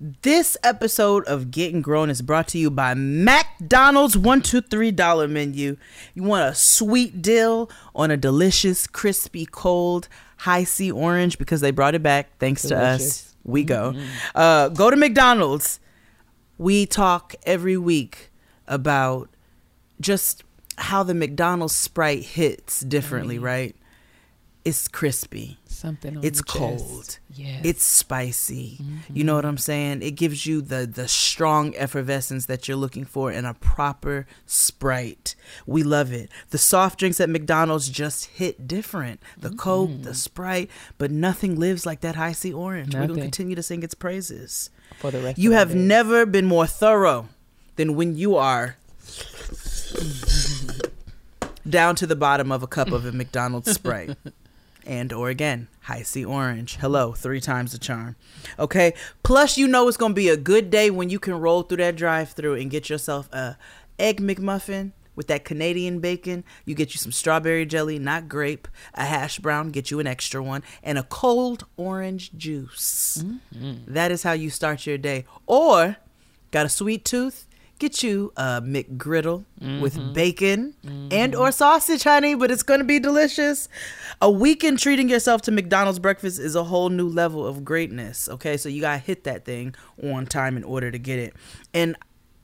This episode of Getting Grown is brought to you by McDonald's one two three dollar menu. You want a sweet deal on a delicious, crispy, cold Hi-C orange because they brought it back thanks to us. We go. Uh, go to McDonald's. We talk every week about just how the McDonald's Sprite hits differently, right? It's crispy. Something It's cold. Yes. It's spicy. Mm-hmm. You know what I'm saying? It gives you the the strong effervescence that you're looking for in a proper Sprite. We love it. The soft drinks at McDonald's just hit different. The mm-hmm. Coke, the Sprite, but nothing lives like that Hi-C orange. We're gonna continue to sing its praises. for the rest You have never been more thorough than when you are down to the bottom of a cup of a McDonald's Sprite. And or again, Hi-C orange. Hello, three times the charm. Okay. Plus, you know it's gonna be a good day when you can roll through that drive-through and get yourself a egg McMuffin with that Canadian bacon. You get you some strawberry jelly, not grape, a hash brown, get you an extra one, and a cold orange juice. Mm-hmm. That is how you start your day. Or got a sweet tooth? Get you a McGriddle with mm-hmm. bacon mm-hmm. and or sausage, honey, but it's going to be delicious. A weekend treating yourself to McDonald's breakfast is a whole new level of greatness, okay? So you got to hit that thing on time in order to get it. And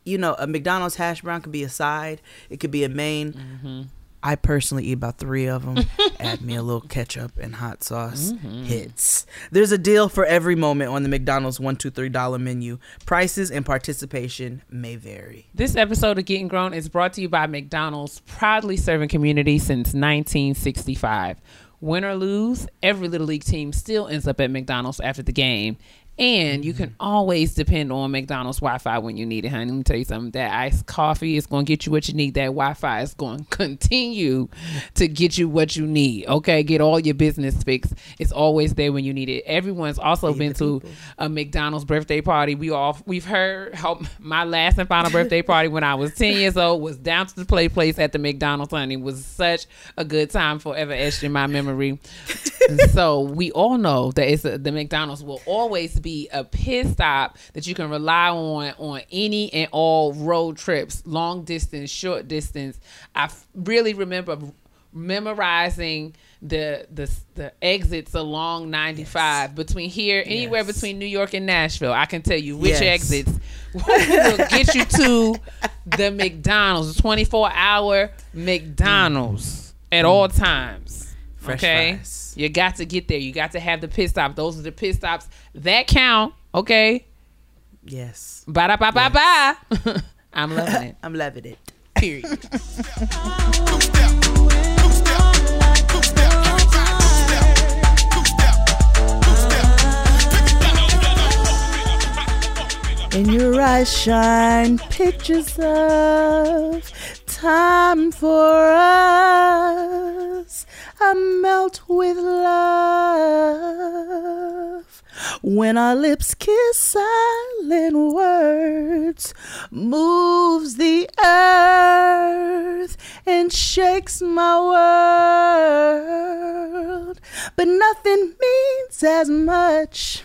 you know, a McDonald's hash brown could be a side, it could be a main. Mm-hmm. I personally eat about three of them. Add me a little ketchup and hot sauce. Mm-hmm. Hits. There's a deal for every moment on the McDonald's one, two, three dollar menu. Prices and participation may vary. This episode of Getting Grown is brought to you by McDonald's, proudly serving community since 1965. Win or lose, every Little League team still ends up at McDonald's after the game. And you can mm-hmm. always depend on McDonald's Wi Fi when you need it, honey. Let me tell you something. That iced coffee is going to get you what you need. That Wi Fi is going to continue to get you what you need. Okay. Get all your business fixed. It's always there when you need it. Everyone's also been to people. a McDonald's birthday party. We all we've heard how my last and final birthday party when I was ten years old was down to the play place at the McDonald's. Honey, it was such a good time, forever etched in my memory. So we all know that it's a, the McDonald's will always be a pit stop that you can rely on on any and all road trips, long distance, short distance. I f- really remember memorizing the the the exits along 95 between here anywhere Yes. between New York and Nashville. I can tell you which Yes. exits will get you to the McDonald's, 24 hour mm. McDonald's at all times. Fresh okay, fries. you got to get there. You got to have the pit stop. Those are the pit stops that count. Okay, Yes. ba da ba ba ba. I'm loving it. I'm loving it. Period. In your eyes shine pictures of time for us. I melt with love. When our lips kiss, silent words moves the earth and shakes my world. But nothing means as much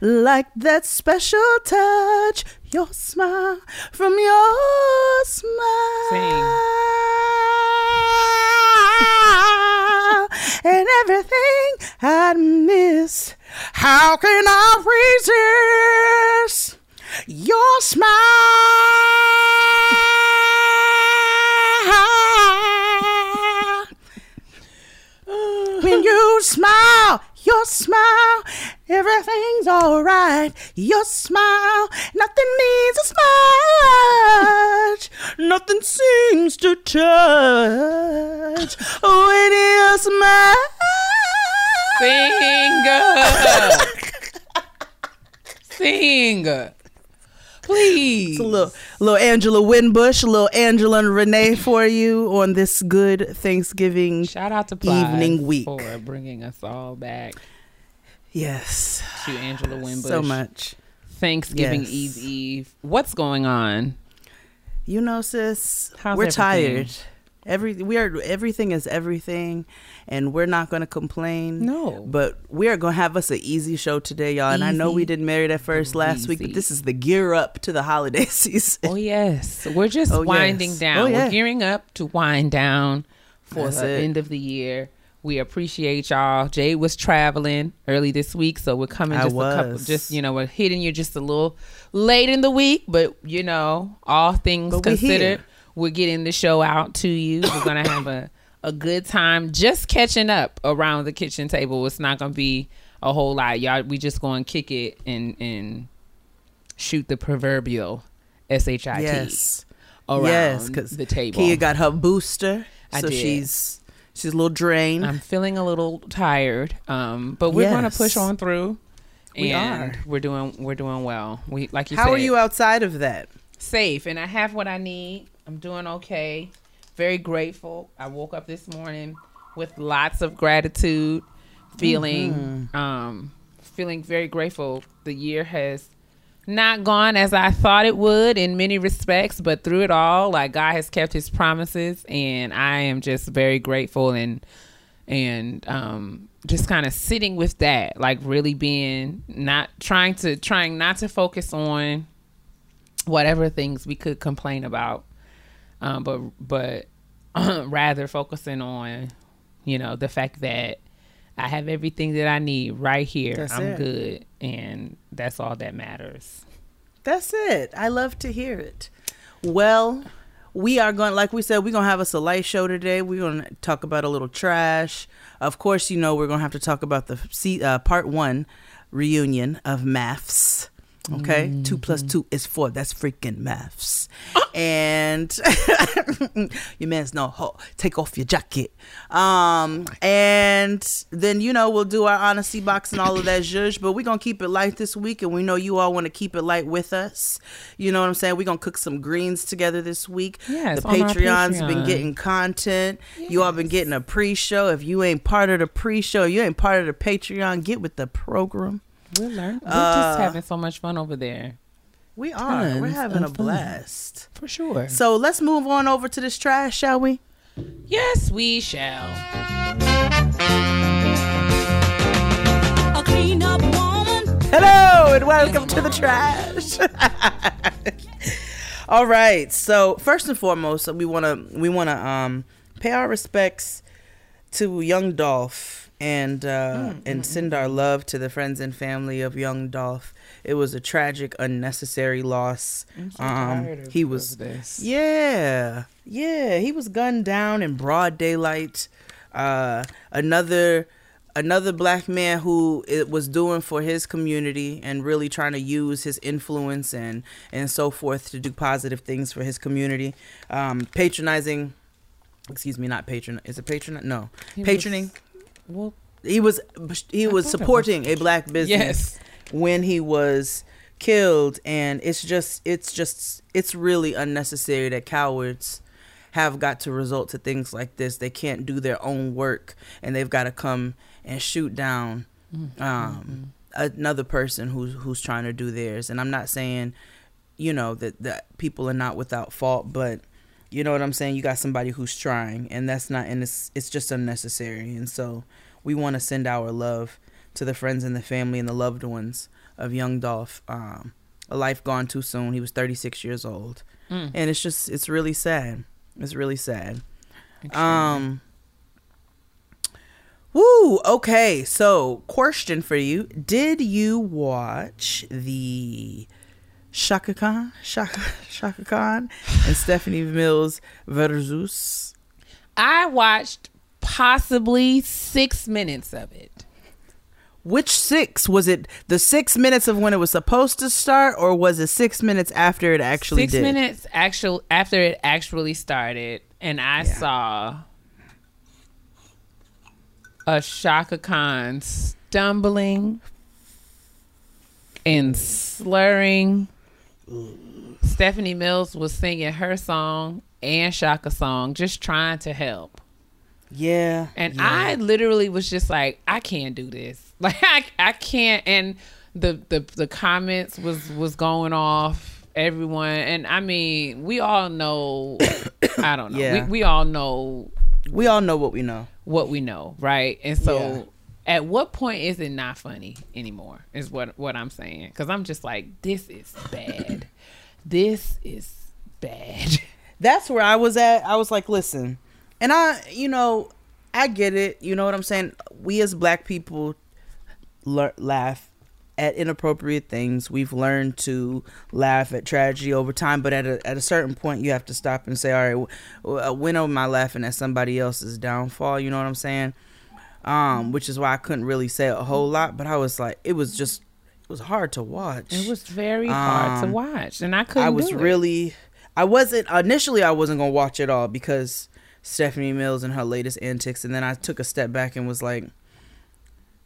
like that special touch, your smile from your smile, and everything I'd miss. How can I resist your smile? When you smile, your smile, everything's alright. Your smile, nothing means as much. Nothing seems to touch when you smile. Sing. Sing. Please. It's a little, little Angela Winbush, a little Angela and Renee for you on this good Thanksgiving. Shout out to Plies Evening week. for bringing us all back Yes, to Angela Winbush. so much. Thanksgiving Yes. Eve Eve. What's going on? You know, sis, How's we're everything? tired. Every we are everything is everything, and we're not gonna complain. No. but we are gonna have us an easy show today, y'all. And I know we Easy. did married at first last week, but this is the gear up to the holiday season. Oh yes, we're just Oh, yes. winding down. Oh, yeah. We're gearing up to wind down for That's the it. end of the year. We appreciate y'all. Jay was traveling early this week, so we're coming just a couple. Just you know, we're hitting you just a little late in the week, but you know, all things But considered. We're getting the show out to you. We're gonna have a a good time just catching up around the kitchen table. It's not gonna be a whole lot, y'all. We just gonna kick it and and shoot the proverbial shit Yes, around yes, the table. Kia got her booster, I so did. she's she's a little drained. I'm feeling a little tired, um, but we're gonna push on through. We and are. We're doing. We're doing well. We like you How said. are you outside of that? Safe, and I have what I need. I'm doing okay. Very grateful. I woke up this morning with lots of gratitude, feeling, Mm-hmm. um, feeling very grateful. The year has not gone as I thought it would in many respects, but through it all, like God has kept His promises, and I am just very grateful and and um, just kind of sitting with that, like really being not trying to trying not to focus on whatever things we could complain about, um, but but rather focusing on you know the fact that I have everything that I need right here. That's I'm it. good, and that's all that matters. That's it. I love to hear it. Well, we are going, like we said, we're going to have us a light show today. We're going to talk about a little trash. Of course, you know, we're going to have to talk about the uh, part one reunion of MAFS. Okay, two plus two is four. That's freaking maths. And your man's no ho. Take off your jacket. Um, and then you know we'll do our honesty box and all of that zhuzh. But we're gonna keep it light this week, and we know you all want to keep it light with us. You know what I'm saying? We're gonna cook some greens together this week. Yes, the Patreon's been getting content. You all been getting a pre-show. If you ain't part of the pre-show, you ain't part of the Patreon. Get with the program. We're learning. We're Uh, just having so much fun over there, We are. We're having a fun. blast. for sure. So let's move on over to this trash, shall we? Yes, we shall. A clean up woman. Hello and welcome to the trash. All right. So first and foremost, we want to we want to um pay our respects to Young Dolph and uh, and send our love to the friends and family of Young Dolph. It was a tragic, unnecessary loss. Um, he was this. yeah, yeah. He was gunned down in broad daylight. Uh, another another black man who it was doing for his community and really trying to use his influence and and so forth to do positive things for his community. Um, patronizing, excuse me, not patron. Is it patron? No, He patroning. Well, he was he was it was supporting a black business yes. when he was killed and it's just it's just it's really unnecessary that cowards have got to result to things like this. They can't do their own work and they've got to come and shoot down um another person who's who's trying to do theirs. And i'm not saying you know that that people are not without fault but you know what i'm saying you got somebody who's trying and that's not and it's it's just unnecessary and so we want to send our love to the friends and the family and the loved ones of young Dolph. Um, a life gone too soon. He was 36 years old, Mm. and it's just it's really sad. It's really sad. Um. Woo. Okay. So, question for you: Did you watch the Chaka Khan, Chaka Chaka Khan, and Stephanie Mills versus? I watched possibly six minutes of it. Which six was it? The six minutes of when it was supposed to start, or was it six minutes after it actually six did? minutes actual after it actually started, and I Yeah. saw a Chaka Khan stumbling and slurring. Stephanie Mills was singing her song and Chaka song, just trying to help. Yeah. And yeah. I literally was just like, I can't do this. Like I, I can't. And the, the the comments was was going off everyone, and I mean, we all know. I don't know. Yeah. We we all know We all know what we know. what we know, right? And so, Yeah. At what point is it not funny anymore? Is what what I'm saying? Because I'm just like, this is bad. this is bad. That's where I was at. I was like, listen, and I, you know, I get it. You know what I'm saying? We as black people lear- laugh at inappropriate things. We've learned to laugh at tragedy over time, but at a, at a certain point, you have to stop and say, all right, w- uh, when am I laughing at somebody else's downfall? You know what I'm saying? Um, which is why I couldn't really say a whole lot, but I was like, it was just, it was hard to watch. It was very hard to Um, watch, and I couldn't. I was really I wasn't initially I wasn't gonna watch it all because Stephanie Mills and her latest antics and then I took a step back and was like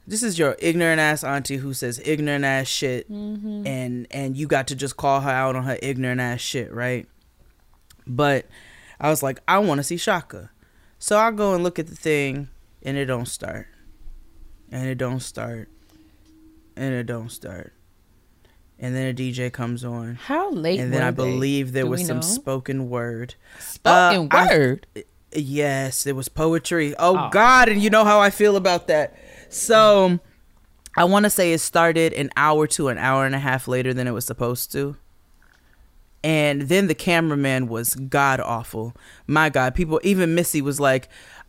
this is your ignorant ass auntie who says ignorant ass shit Mm-hmm. and and you got to just call her out on her ignorant ass shit, right? But I was like, I wanna see Chaka. So I go and look at the thing and it don't start. And it don't start. And it don't start. And then a DJ comes on How late? and then I they? believe there Do was some know? spoken word. spoken Uh, I- word. Yes, there was poetry. Oh, Oh. God, and you know how I feel about that. So I want to say it started an hour to an hour and a half later than it was supposed to. And then the cameraman was god awful. My God, people, even Missy was like,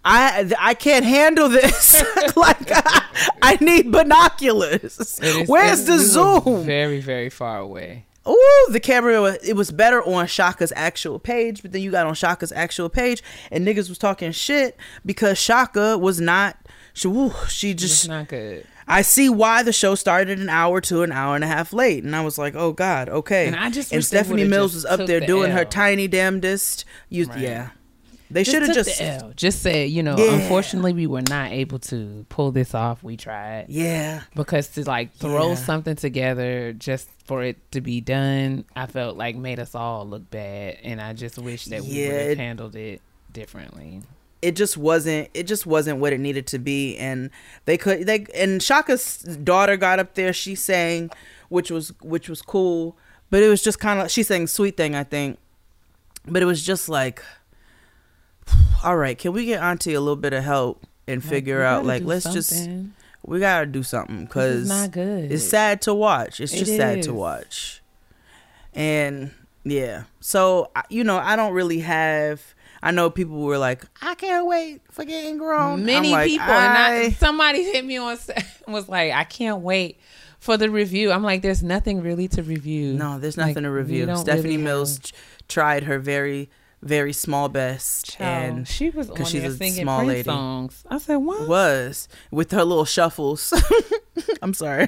I I can't handle this. like I, I need binoculars. Is- Where's the zoom? Very, very far away. Ooh, the camera it was better on Chaka's actual page, but then you got on Chaka's actual page and niggas was talking shit because Chaka was not she woo, she It's just not good. I see why the show started an hour to an hour and a half late. And I was like, oh God, okay. And I just and Stephanie Mills was up there the doing her tiny damnedest. You Right. yeah. They should have took just just said, you know, Yeah. unfortunately, we were not able to pull this off. We tried Yeah. because to like throw Yeah. something together just for it to be done, I felt like made us all look bad, and I just wish that we would have handled it differently. it just wasn't it just wasn't what it needed to be and they could they and Chaka's daughter got up there she sang which was which was cool but it was just kind of she sang sweet thing I think but it was just like all right can we get auntie a little bit of help and figure out like let's just we got to do something cuz is not good. it's sad to watch it's It just sad to watch and yeah so you know I don't really have I know people were like, I can't wait for getting grown. Many like, people, and I, I- somebody hit me on was like, "I can't wait for the review." I'm like, "There's nothing really to review." No, there's Like, nothing to review. Stephanie really Mills have- tried her very, very small best, Child, and she was on 'cause she's a singing small Prince lady. songs. I said, "What?" was with her little shuffles. I'm sorry,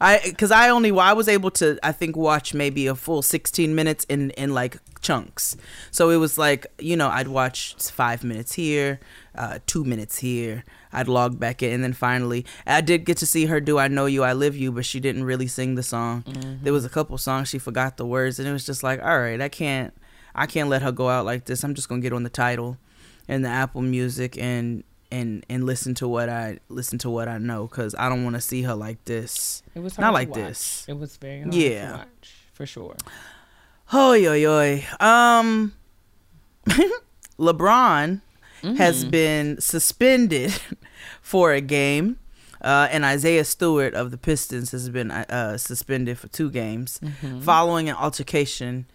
I because I only I was able to I think watch maybe a full 16 minutes in in like chunks. So it was like you know I'd watch five minutes here, uh, two minutes here. I'd log back in, and then finally I did get to see her do "I Know You, I Live You," but she didn't really sing the song. There was a couple songs she forgot the words, and it was just like, all right, I can't I can't let her go out like this. I'm just gonna get on the Tidal and the Apple Music and and and listen to what I listen to what I know because I don't want to see her like this. It was Not like watch. this. It was very hard Yeah. to watch for sure. Hoy oy oy. Um, LeBron has Mm. been suspended for a game. Uh, and Isaiah Stewart of the Pistons has been uh, suspended for two games Mm-hmm. following an altercation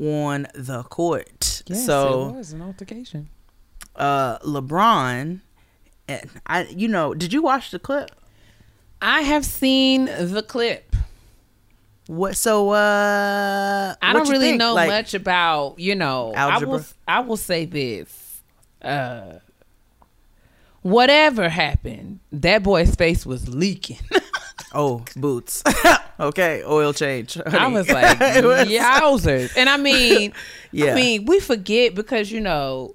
on the court. Yes, so it was an altercation. uh LeBron and I you know, did you watch the clip? I have seen the clip. What so uh I don't really think? know Like, much about, you know, I will I will say this. Uh whatever happened, that boy's face was leaking. Oh, boots. okay, oil change. I was like, yowzers. And I mean, Yeah. I mean, we forget because, you know,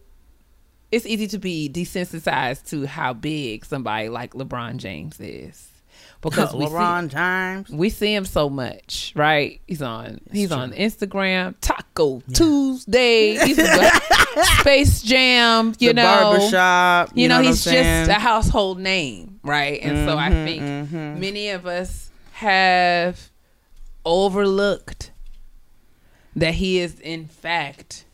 it's easy to be desensitized to how big somebody like LeBron James is. Because we see, LeBron James. we see him so much, right? He's on he's true. on Instagram, Taco Tuesday, he's on Space Jam, you the know. barbershop. You, know, what I'm he's just a household name, right? And so I Mhm, think mhm. many of us have overlooked that he is in fact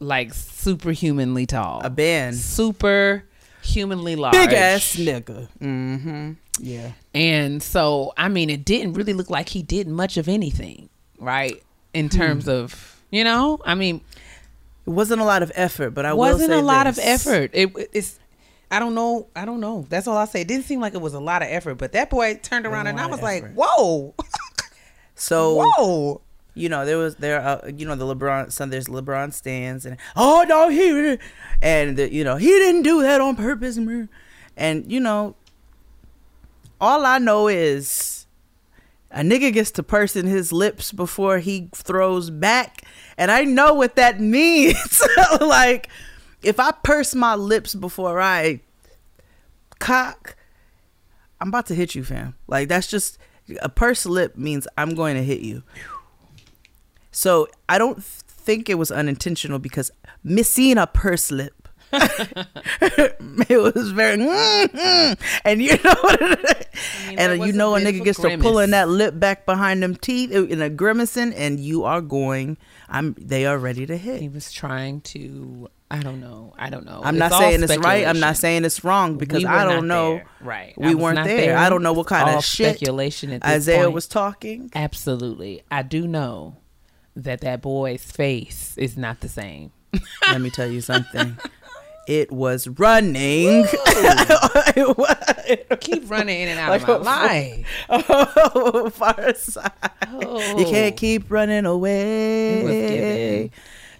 like superhumanly tall, A band. super humanly large, Big ass nigga. Mm-hmm. Yeah. And so, I mean, it didn't really look like he did much of anything, right? In Hmm. terms of, you know, I mean, It wasn't a lot of effort, but I wasn't say a lot of effort. It, it's, I don't know, I don't know. That's all I say. It didn't seem like it was a lot of effort, but that boy turned around and I was like, whoa, So whoa. you know there was there uh, you know the LeBron son there's LeBron stands and oh no he and the, you know he didn't do that on purpose and you know all I know is a nigga gets to pursing his lips before he throws back and I know what that means like if I purse my lips before I cock I'm about to hit you fam like that's just a purse lip means I'm going to hit you so I don't think it was unintentional because missing a purse lip. it was very, mm-hmm. and you know, what it- mean, and you know, a nigga gets to pulling that lip back behind them teeth in a grimacing, and you are going. I'm. They are ready to hit. He was trying to, I don't know, I don't know. I'm It's not saying it's right. I'm not saying it's wrong because We I don't know. there. Right. We weren't not there. I don't know what kind of all shit speculation Isaiah point. was talking. Absolutely. I do know that that boy's face is not the same. Let me tell you something. It was running. It was- Keep running in and out Like of my life. oh, far side. Oh. You can't keep running away. It was giving.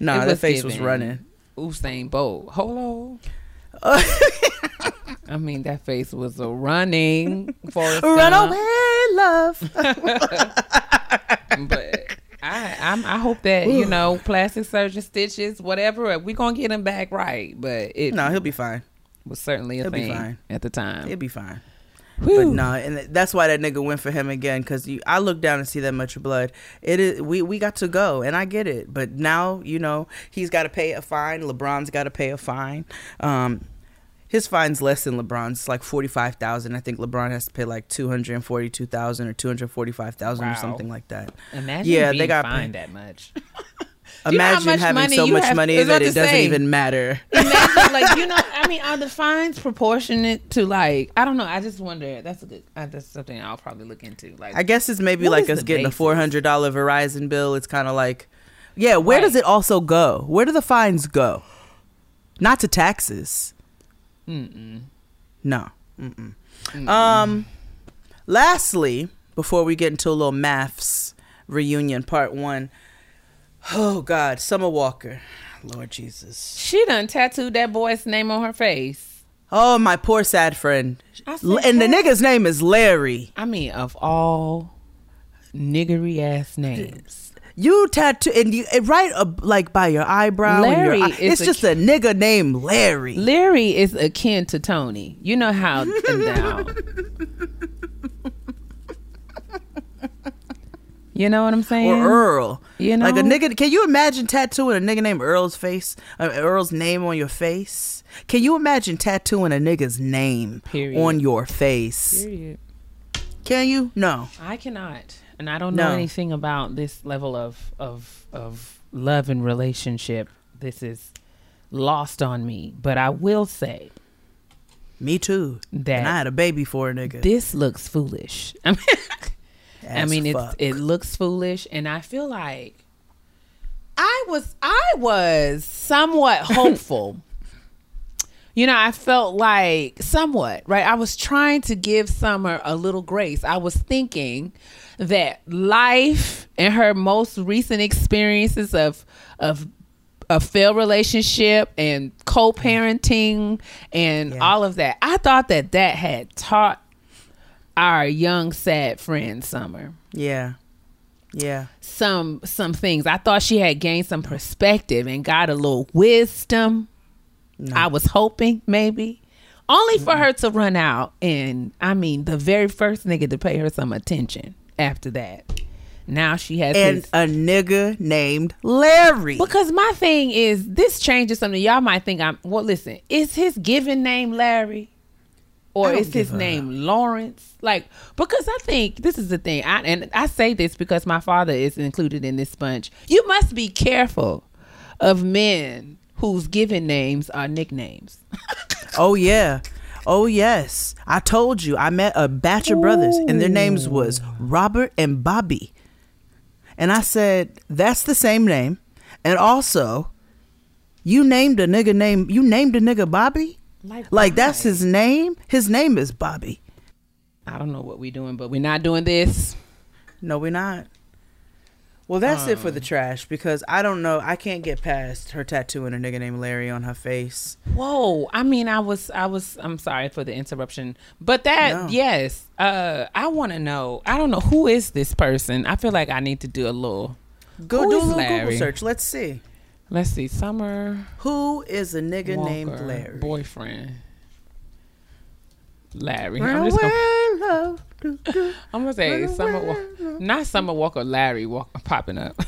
Nah, was face was running. Usain Bolt. Hello. I mean, that face was a running. Forrest Run away, love. But I, I'm, I hope that you know, plastic surgeon stitches, whatever. We gonna get him back right. But it no, he'll be fine. was certainly a He'll be thing fine. at the time. He'll be fine. But no, and that's why that nigga went for him again. Cause you, I look down and see that much blood. It is we we got to go, and I get it. But now you know he's got to pay a fine. LeBron's got to pay a fine. Um, his fine's less than LeBron's. Like forty five thousand. I think LeBron has to pay like two hundred and forty two thousand or two hundred forty five thousand or something like that. Imagine Yeah, they got fined that much. You know how Imagine having so much have- money that it doesn't say. even matter. Imagine, like you know, I mean, are the fines proportionate to like? I don't know. I just wonder. That's a good. Uh, that's something I'll probably look into. Like, I guess it's maybe like us getting a four hundred dollar Verizon bill. It's kind of like, yeah. Where does it also go? Where do the fines go? Not to taxes. Mm-mm. No. Mm-mm. Um. Lastly, before we get into a little MAFS reunion part one, oh God, Summer Walker, Lord Jesus. she done tattooed that boy's name on her face. Oh my poor sad friend, said, and the nigga's name is Larry. I mean, of all niggery ass names, You tattoo and you and right uh, like by your eyebrow. and your Larry eye- it's just a nigga named Larry. Larry is akin to Tony. You know how. You know what I'm saying? or Earl. You know, Like a nigga, can you imagine tattooing a nigga named Earl's face, uh, Earl's name on your face? Can you imagine tattooing a nigga's name Period. on your face? Period. Can you? No. I cannot, and I don't know No. anything about this level of of of love and relationship. This is lost on me, but I will say Me too. That- and I had a baby for a nigga. this looks foolish. I mean, I mean, it it looks foolish, and I feel like I was I was somewhat hopeful. You know, I felt like somewhat right. I was trying to give Summer a little grace. I was thinking that life and her most recent experiences of of a failed relationship and co-parenting and Yeah. all of that. I thought that that had taught our young sad friend Summer yeah. Yeah. some some things. I thought she had gained some perspective and got a little wisdom. No. I was hoping maybe only for her to run out and I mean the very first nigga to pay her some attention after that. Now she has and his- a nigga named Larry. because my thing is this changes something y'all might think I'm well listen, is his given name Larry? or is his name Lawrence? Like, because I think this is the thing, I, and I say this because my father is included in this bunch. You must be careful of men whose given names are nicknames. Oh yeah. Oh yes. I told you I met a batch of brothers and their names was Robert and Bobby. And I said, that's the same name. And also, you named a nigga name you named a nigga Bobby? Like, Like that's his name? His name is Bobby. I don't know what we're doing, but we're not doing this. No, we're not. Well, that's it for Um. the trash because I don't know. I can't get past her tattooing a nigga named Larry on her face. Whoa! I mean, I was, I was. I'm sorry for the interruption, but that, No. yes, uh, I want to know. I don't know who is this person. I feel like I need to do a little. Go Who do a little Larry? Google search. Let's see. Let's see, Summer Who is a nigga named Larry? boyfriend. Larry. Run I'm just gonna, love. Do, do. I'm gonna say Run Summer away, Walker, love. not Summer Walker. Larry Walker popping up.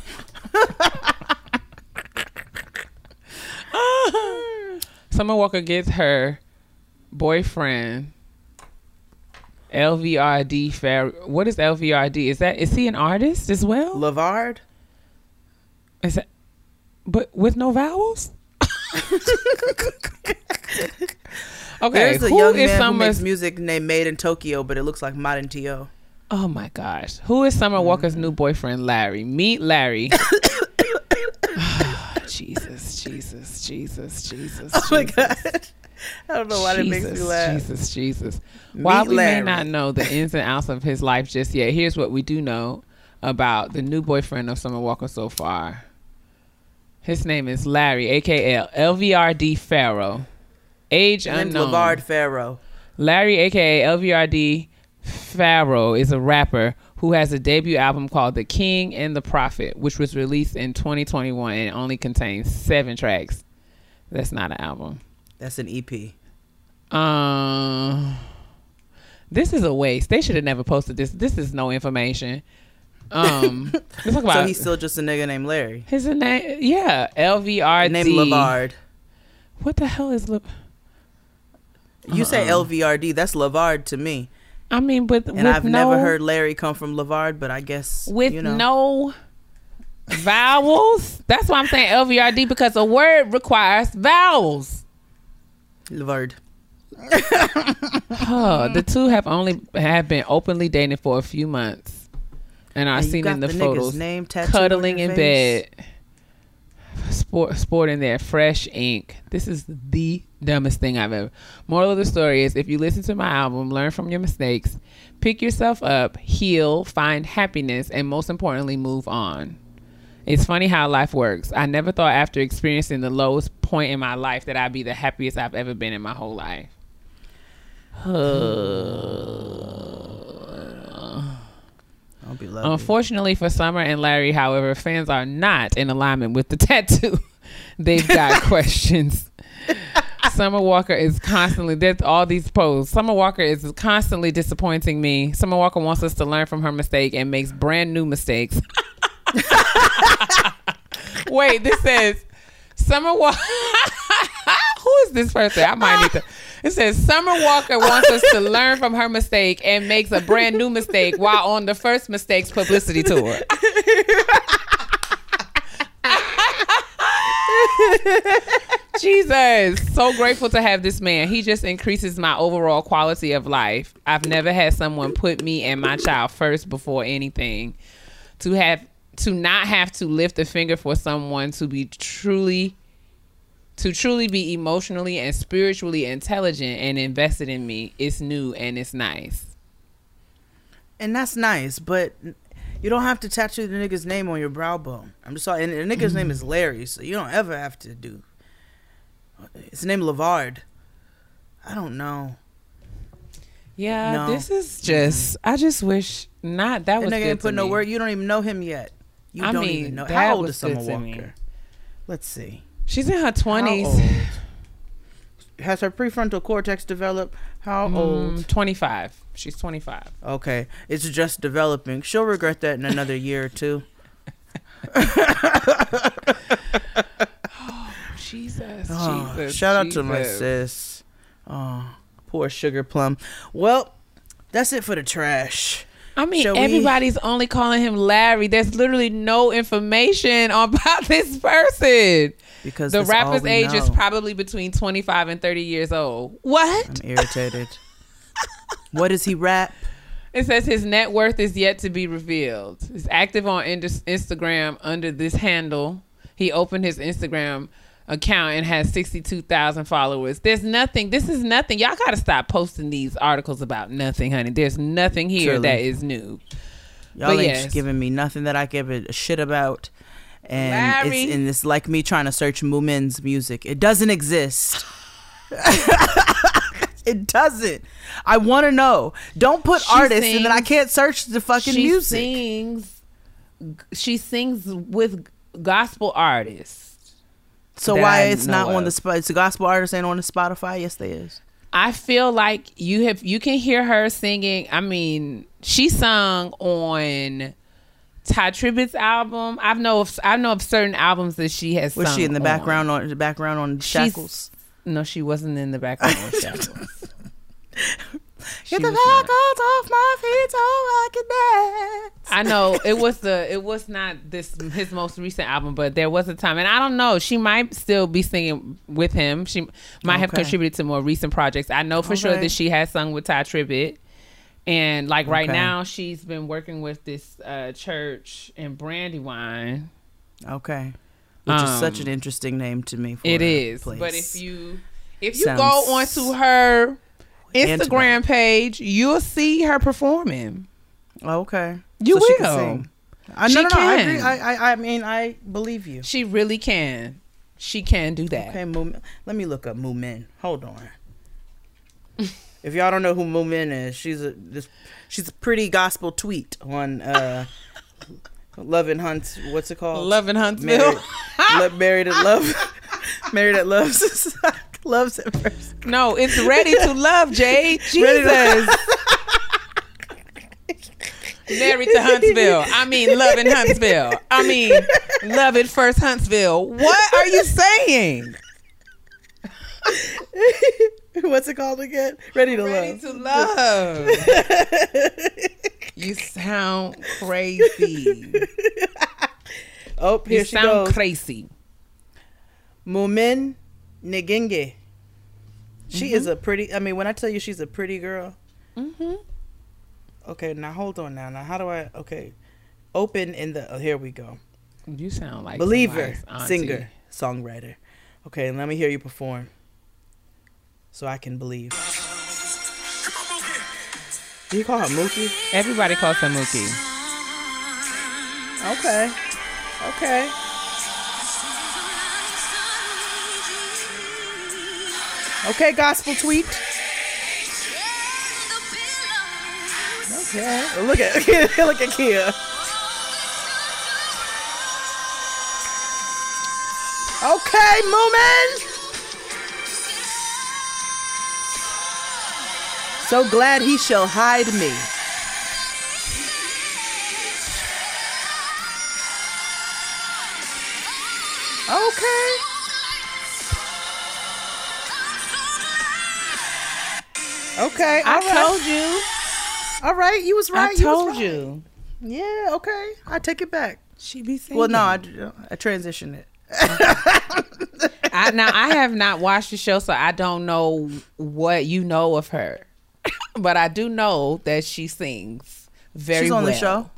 Summer Walker gets her boyfriend LVRD Fair. What is LVRD? Is that is he an artist as well? Lavard. Is that but with no vowels? okay, There's a who young is man who Summer's makes music named Made in Tokyo, but it looks like Modern To. Oh my gosh. Who is Summer Walker's new mm. boyfriend, Larry? Meet Larry. Jesus, Jesus, Jesus, Jesus. Oh my Jesus, god! I don't know why that makes me laugh. Jesus, Jesus. Meet While we Larry. may not know the ins and outs of his life just yet, here's what we do know about the new boyfriend of Summer Walker so far. His name is Larry, aka LVRD Pharaoh. Age unknown. Lavard Pharaoh. Larry, aka LVRD Pharaoh, is a rapper who has a debut album called The King and the Prophet, which was released in 2021 and only contains seven tracks. That's not an album. That's an EP. Um, this is a waste. They should have never posted this. This is no information. Um, let's talk about So he's still just a nigga named Larry. his name. Yeah, LVRD. Named Lavard. What the hell is? La- You say Uh-uh. LVRD, that's Lavard to me. I mean, but And I've no, never heard Larry come from Lavard, but I guess with you know. no vowels. That's why I'm saying LVRD because a word requires vowels. Lavard. Oh, the two have only have been openly dating for a few months, and And seen in the, the photos name cuddling in face? bed, sport sporting their fresh ink. This is the dumbest thing I've ever. Moral of the story is: if you listen to my album, learn from your mistakes, pick yourself up, heal, find happiness, and most importantly, move on. It's funny how life works. I never thought after experiencing the lowest point in my life that I'd be the happiest I've ever been in my whole life. I'll be lovely. Unfortunately for Summer and Larry, however, fans are not in alignment with the tattoo. They've got questions. Summer Walker is constantly there's all these posts. Summer Walker is constantly disappointing me. Summer Walker wants us to learn from her mistake and makes brand new mistakes. Wait, this says Summer Walker. Who is this person? I might need to. It says Summer Walker wants us to learn from her mistake and makes a brand new mistake while on the first mistakes publicity tour. Jesus, so grateful to have this man. He just increases my overall quality of life. I've never had someone put me and my child first before anything. To have to not have to lift a finger for someone to be truly to truly be emotionally and spiritually intelligent and invested in me it's new and it's nice and that's nice, but you don't have to tattoo the nigga's name on your brow bone. I'm just sorry. And the nigga's name is Larry, so you don't ever have to do. His name Lavard. I don't know. yeah No. this is just i just wish not that That was nigga good ain't to put no word. You don't even know him yet. You I don't mean, even know. How old is Summer. Walker? Let's see. She's in her 20s? Has her prefrontal cortex developed? How Mm, old? 25 she's 25 Okay, it's just developing. She'll regret that in another year or two. jesus Oh, jesus shout out to my sis. Oh, Poor Sugar Plum. Well, that's it for the trash. I mean, Shall we- everybody's only calling him Larry. There's literally no information about this person. Because The rapper's age is probably between 25 and 30 years old. What? I'm irritated. what does he rap? It says his net worth is yet to be revealed. He's active on Instagram under this handle. He opened his Instagram account and has 62,000 followers. There's nothing. This is nothing. Y'all got to stop posting these articles about nothing, honey. There's nothing here Truly. that is new. Y'all But ain't yes. giving me nothing that I give a shit about. And Larry. it's and it's like me trying to search Moomin's music. It doesn't exist. it doesn't. I want to know. Don't put She artists and then I can't search the fucking she music. sings she sings with gospel artists. so why I it's not know on the spot? It's a gospel artist ain't on the Spotify. Yes, they is. I feel like you have you can hear her singing. I mean, she sung on Tye Tribbett's album. I know of I know of certain albums that she has. Was she in the on. background on the background on She's- Shackles? No, she wasn't in the background. on Shackles. Get the shackles off my feet so I can dance. I know it was the it was not this his most recent album, but there was a time, and I don't know. She might still be singing with him. She might have contributed to more recent projects. I know for sure that she has sung with Tye Tribbett, and like right Okay. now she's been working with this uh, church in Brandywine. Okay. Which is such Um, an interesting name to me. For It place. but if you if you Sounds go onto her Instagram intimate. page, you'll see her performing. Okay, You can will. I, She no, no, no, I agree. I, I, I mean, I believe you. She really can. She can do that. Okay, Moomin. Let me look up Moomin. Hold on. if y'all don't know who Moomin is, she's a this, she's a pretty gospel tweet on uh, Love and Hunt. What's it called? Love in Huntsville. Married, married at love. married at loves. loves at first. No, it's ready to love, Jay. Jesus. Married to Huntsville. I mean, love in Huntsville. I mean, love at first Huntsville. What are you saying? What's it called again? Ready to Ready love. to love. You sound crazy. oh, here You she sound goes. crazy. Mumin Ngenge. She Mm-hmm. is a pretty. I mean, when I tell you she's a pretty girl. Mm-hmm. Okay, now hold on. Now, now, how do I? Okay, open in the. Oh, here we go. You sound like Believer, singer, songwriter. Okay, let me hear you perform, so I can believe. Do you call her Mookie? Everybody calls her Mookie. Okay, okay. Okay, gospel tweet. Okay, look at look at Kia. Okay, Moomin. So glad he shall hide me. Okay. Okay. I all right. told you. All right, you was right. I was told right. you. Yeah. Okay. I take it back. She be saying. Well, no, I, I transitioned it. I now I have not watched the show, so I don't know what you know of her. but I do know that she sings very well. She's on well. the show.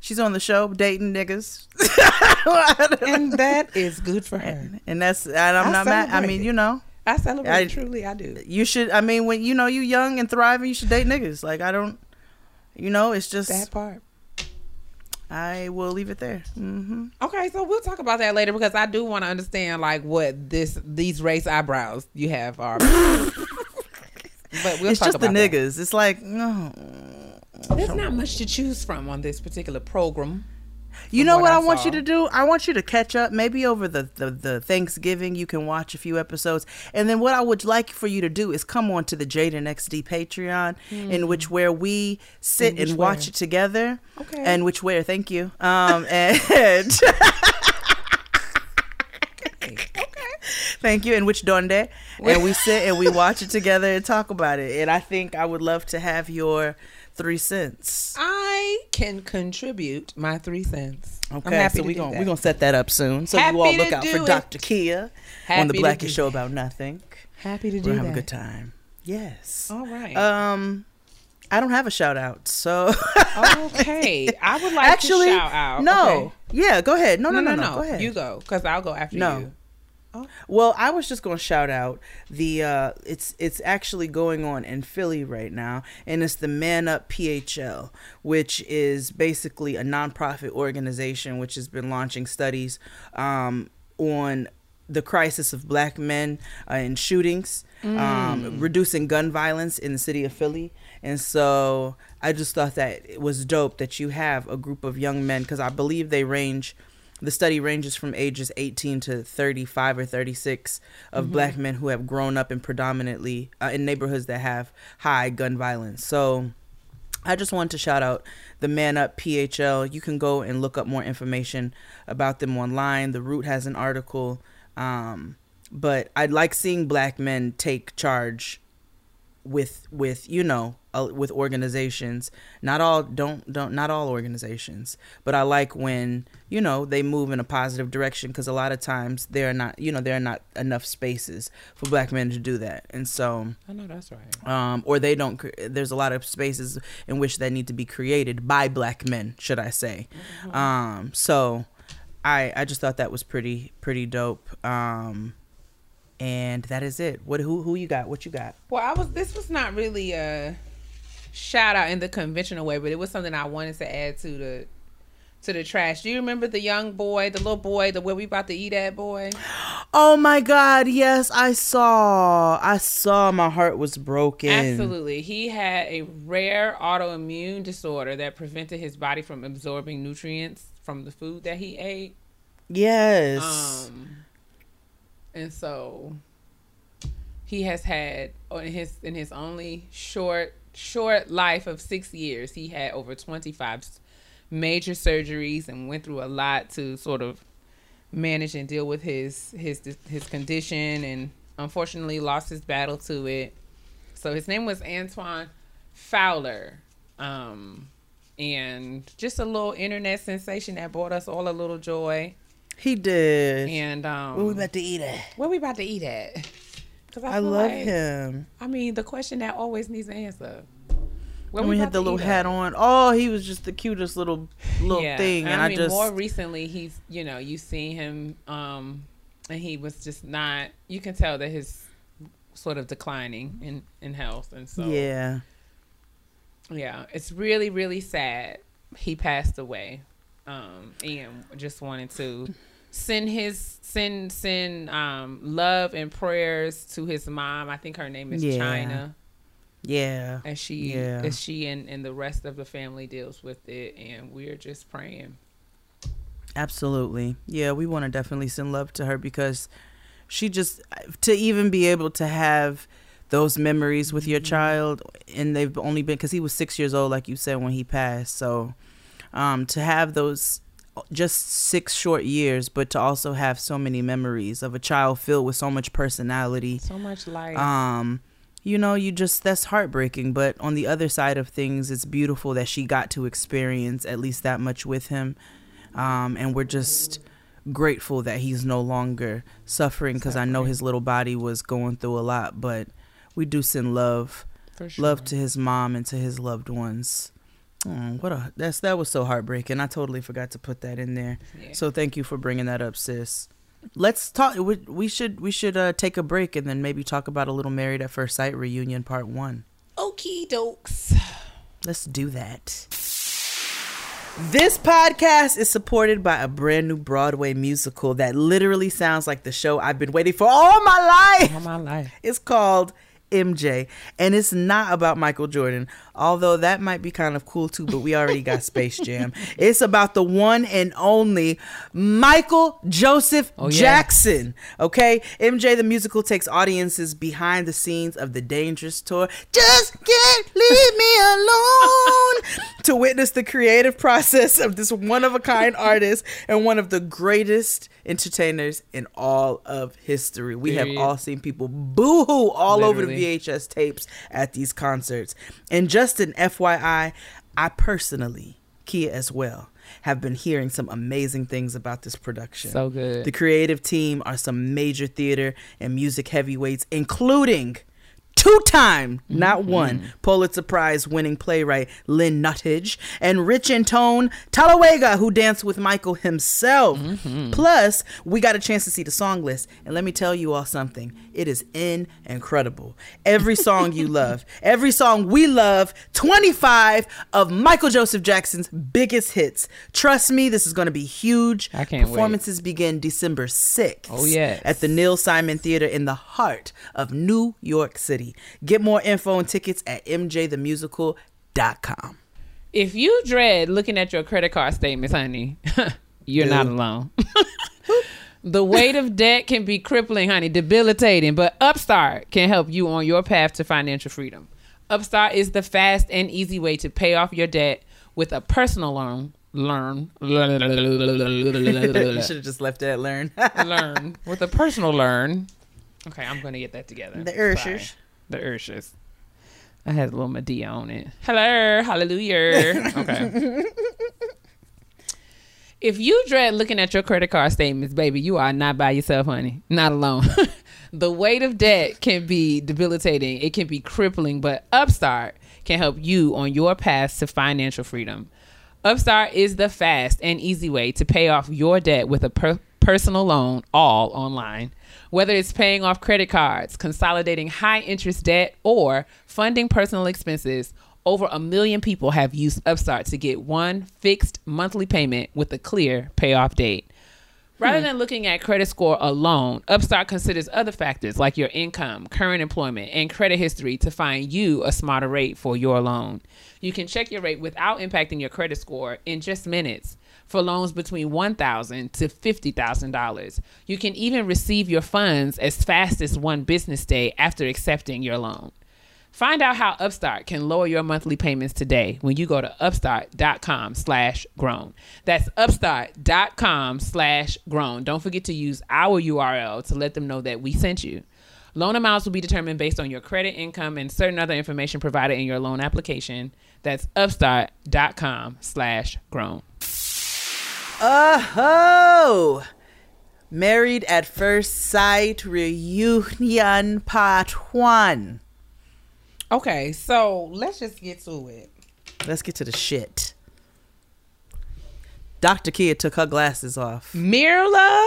She's on the show dating niggas, and that is good for her. and that's and I'm I not mad. I mean, you know, I celebrate. I- truly, I do. you should. I mean, when you know you young and thriving, you should date niggas. Like I don't, you know, it's just That part. I will leave it there. hmm Okay, so we'll talk about that later because I do want to understand like what this these race eyebrows you have are. but we'll it's talk just the about that. niggas. It's like no. There's not much to choose from on this particular program. You know what what I I, want you to do? I want you to catch up. Maybe over the, the, the Thanksgiving, you can watch a few episodes. And then what I would like for you to do is come on to the Jaden XD Patreon, in which where we sit Hmm. In and watch where? it together. Okay. And which where? Thank you. Um, and Thank you. And which donde? And we sit and we watch it together and talk about it. And I think I would love to have your three cents. I can contribute my three cents. Okay, so we're gonna that. we gonna set that up soon. So Happy you all look out for it. Dr. Kia on the Blackest Show. About Nothing. happy to do. We're do have that. a good time. Yes. All right. Um, I don't have a shout out, so okay. I would like actually, to shout out. no, Okay. yeah, go ahead. No, No, no, no, no. Go ahead. You go, because I'll go after No. you. Well, I was just gonna shout out the uh it's it's actually going on in Philly right now, and it's the Man Up PHL, which is basically a nonprofit organization which has been launching studies um on the crisis of black men uh, in shootings, um, reducing gun violence in the city of Philly. And so I just thought that it was dope that you have a group of young men, because I believe they range, the study ranges from ages 18 to 35 or 36 of black men who have grown up in predominantly uh, in neighborhoods that have high gun violence. So I just wanted to shout out the Man Up PHL. You can go and look up more information about them online. The Root has an article. Um, but I'd like seeing black men take charge with with you know uh, with organizations not all don't don't not all organizations but i like when you know they move in a positive direction because a lot of times there are not you know there are not enough spaces for black men to do that and so I know that's right. um, or they don't. cre- There's a lot of spaces in which that need to be created by black men, should I say? Um, so, I I just thought that was pretty pretty dope. Um, and that is it. What who who you got? What you got? Well, I was. This was not really a shout out in the conventional way, but it was something I wanted to add to the to the trash. Do you remember the young boy, the little boy, the where we about to eat at boy? Oh my God! Yes, I saw. I saw. My heart was broken. Absolutely. He had a rare autoimmune disorder that prevented his body from absorbing nutrients from the food that he ate. Yes. Um, and so he has had in his in his only short short life of six years, he had over twenty five major surgeries and went through a lot to sort of manage and deal with his his his condition and unfortunately lost his battle to it. So his name was Antoine Fowler. Um and just a little internet sensation that brought us all a little joy. he did. And um What we about to eat at? where we about to eat at? Cause I feel love like- him. I mean, the question that always needs an answer. Where And we had the little hat at? on. Oh, he was just the cutest little little Yeah, thing, and I, mean, just more recently, he's you know you seen him, um, and he was just not. You can tell that his sort of declining in in health, and so yeah. yeah, it's really really sad. He passed away, um, and just wanted to send his send send um love and prayers to his mom. I think her name is Yeah. China. Yeah. And she Yeah. as she and, and the rest of the family deals with it and we're just praying Absolutely. Yeah, we want to definitely send love to her because she just to even be able to have those memories with your child and they've only been cuz he was 6 years old like you said when he passed. So um to have those just 6 short years but to also have so many memories of a child filled with so much personality. So much light um you know you just that's heartbreaking but on the other side of things it's beautiful that she got to experience at least that much with him. Um and we're just grateful that he's no longer suffering because i know his little body was going through a lot but we do send love for sure. love to his mom and to his loved ones oh, what a that's that was so heartbreaking i totally forgot to put that in there Yeah. so thank you for bringing that up, sis. Let's talk. We, we should we should uh, take a break and then maybe talk about a little Married at First Sight reunion part one. okie dokes Let's do that. This podcast is supported by a brand new Broadway musical that literally sounds like the show I've been waiting for all my life. all my life It's called MJ. And it's not about Michael Jordan, although that might be kind of cool too, but we already got Space Jam. It's about the one and only Michael Joseph Oh, yeah. Jackson. Okay? MJ the musical takes audiences behind the scenes of the Dangerous Tour. Just can't leave me alone to witness the creative process of this one of a kind artist and one of the greatest entertainers in all of history. We have all seen people boo hoo all over the Literally. VHS tapes at these concerts. And just an FYI, I personally, Kia as well, have been hearing some amazing things about this production. So good. The creative team are some major theater and music heavyweights, including two time, not Mm-hmm. one, Pulitzer Prize winning playwright Lynn Nottage and Rich and Tone Talauega, who danced with Michael himself. Mm-hmm. Plus, we got a chance to see the song list. And let me tell you all something it is in incredible. Every song you love, every song we love, 25 of Michael Joseph Jackson's biggest hits. Trust me, this is going to be huge. I can't wait. Performances begin December 6th Oh, yes. at the Neil Simon Theater in the heart of New York City. Get more info and tickets at mjthemusical.com. If you dread looking at your credit card statements, honey, you're not alone. the weight of debt can be crippling, honey, debilitating, but Upstart can help you on your path to financial freedom. Upstart is the fast and easy way to pay off your debt with a personal loan. Learn, you should have just left that learn. learn with a personal learn. Okay, I'm gonna get that together. The. Urshers. The Urshers. I had a little Madea on it. Hello, hallelujah. Okay. if you dread looking at your credit card statements, baby, you are not by yourself, honey. Not alone. the weight of debt can be debilitating. It can be crippling, but Upstart can help you on your path to financial freedom. Upstart is the fast and easy way to pay off your debt with a per- personal loan all online. Whether it's paying off credit cards, consolidating high interest debt, or funding personal expenses, over a million people have used Upstart to get one fixed monthly payment with a clear payoff date. Rather hmm. than looking at credit score alone, Upstart considers other factors like your income, current employment, and credit history to find you a smarter rate for your loan. You can check your rate without impacting your credit score in just minutes for loans between 1,000 to $50,000. You can even receive your funds as fast as one business day after accepting your loan. Find out how Upstart can lower your monthly payments today when you go to upstart.com slash grown. That's upstart.com slash grown. Don't forget to use our URL to let them know that we sent you. Loan amounts will be determined based on your credit, income, and certain other information provided in your loan application. That's upstart.com slash grown. Oh, Married at First Sight Reunion Part 1. Okay, so let's just get to it. Let's get to the shit. Dr. Kia took her glasses off. Mirla,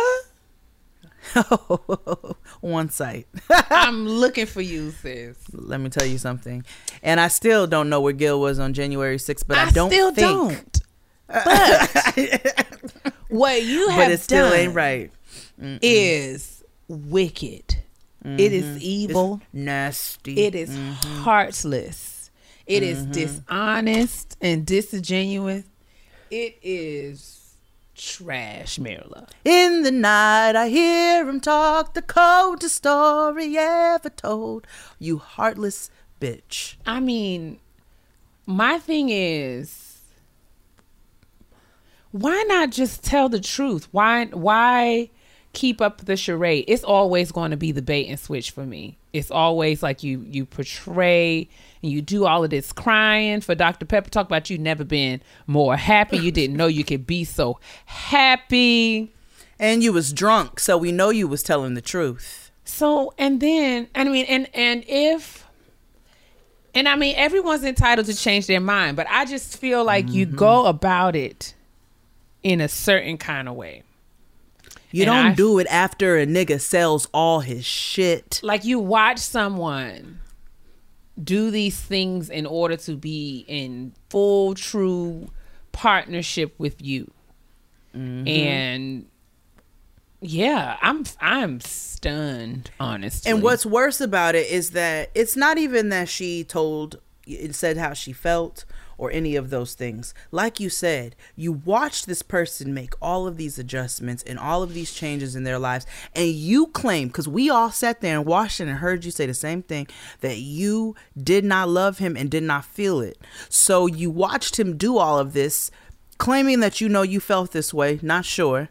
One sight. I'm looking for you, sis. Let me tell you something. And I still don't know where Gil was on January 6th, but I, I don't still think. don't. But what you have But it still done ain't right. is wicked. It is mm-hmm. evil. It's nasty. It is mm-hmm. heartless. It is mm-hmm. dishonest and disingenuous. It is trash, Marilla. In the night, I hear him talk the coldest story ever told. You heartless bitch. I mean, my thing is why not just tell the truth? Why why keep up the charade? It's always going to be the bait and switch for me. It's always like you you portray and you do all of this crying for Dr. Pepper. Talk about you never been more happy. You didn't know you could be so happy. And you was drunk, so we know you was telling the truth. So and then I mean and and if and I mean everyone's entitled to change their mind, but I just feel like you go mm-hmm. about it in a certain kind of way. You And don't I- do it after a nigga sells all his shit. Like you watch someone do these things in order to be in full true partnership with you. Mm-hmm. And Yeah, I'm I'm stunned, honestly. And what's worse about it is that it's not even that she told it said how she felt or any of those things. Like you said, you watched this person make all of these adjustments and all of these changes in their lives and you claim cuz we all sat there and watched and heard you say the same thing that you did not love him and did not feel it. So you watched him do all of this claiming that you know you felt this way, not sure.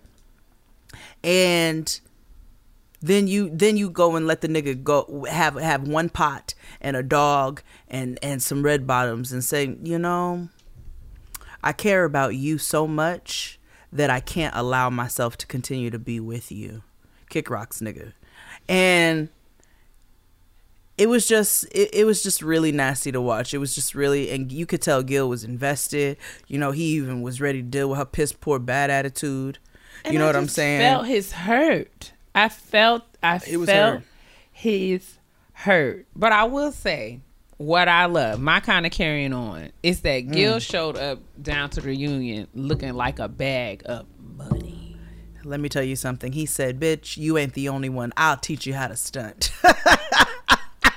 And then you then you go and let the nigga go have have one pot and a dog and and some red bottoms and say you know i care about you so much that i can't allow myself to continue to be with you. Kick rocks nigga. And it was just it, it was just really nasty to watch. It was just really and you could tell gil was invested. You know he even was ready to deal with her piss poor bad attitude. And you know I what i'm saying? Felt his hurt. I felt I It was felt his hurt. But I will say what I love, my kind of carrying on, is that Mm. Gil showed up down to the reunion looking like a bag of money. Let me tell you something. He said, "Bitch, you ain't the only one. I'll teach you how to stunt."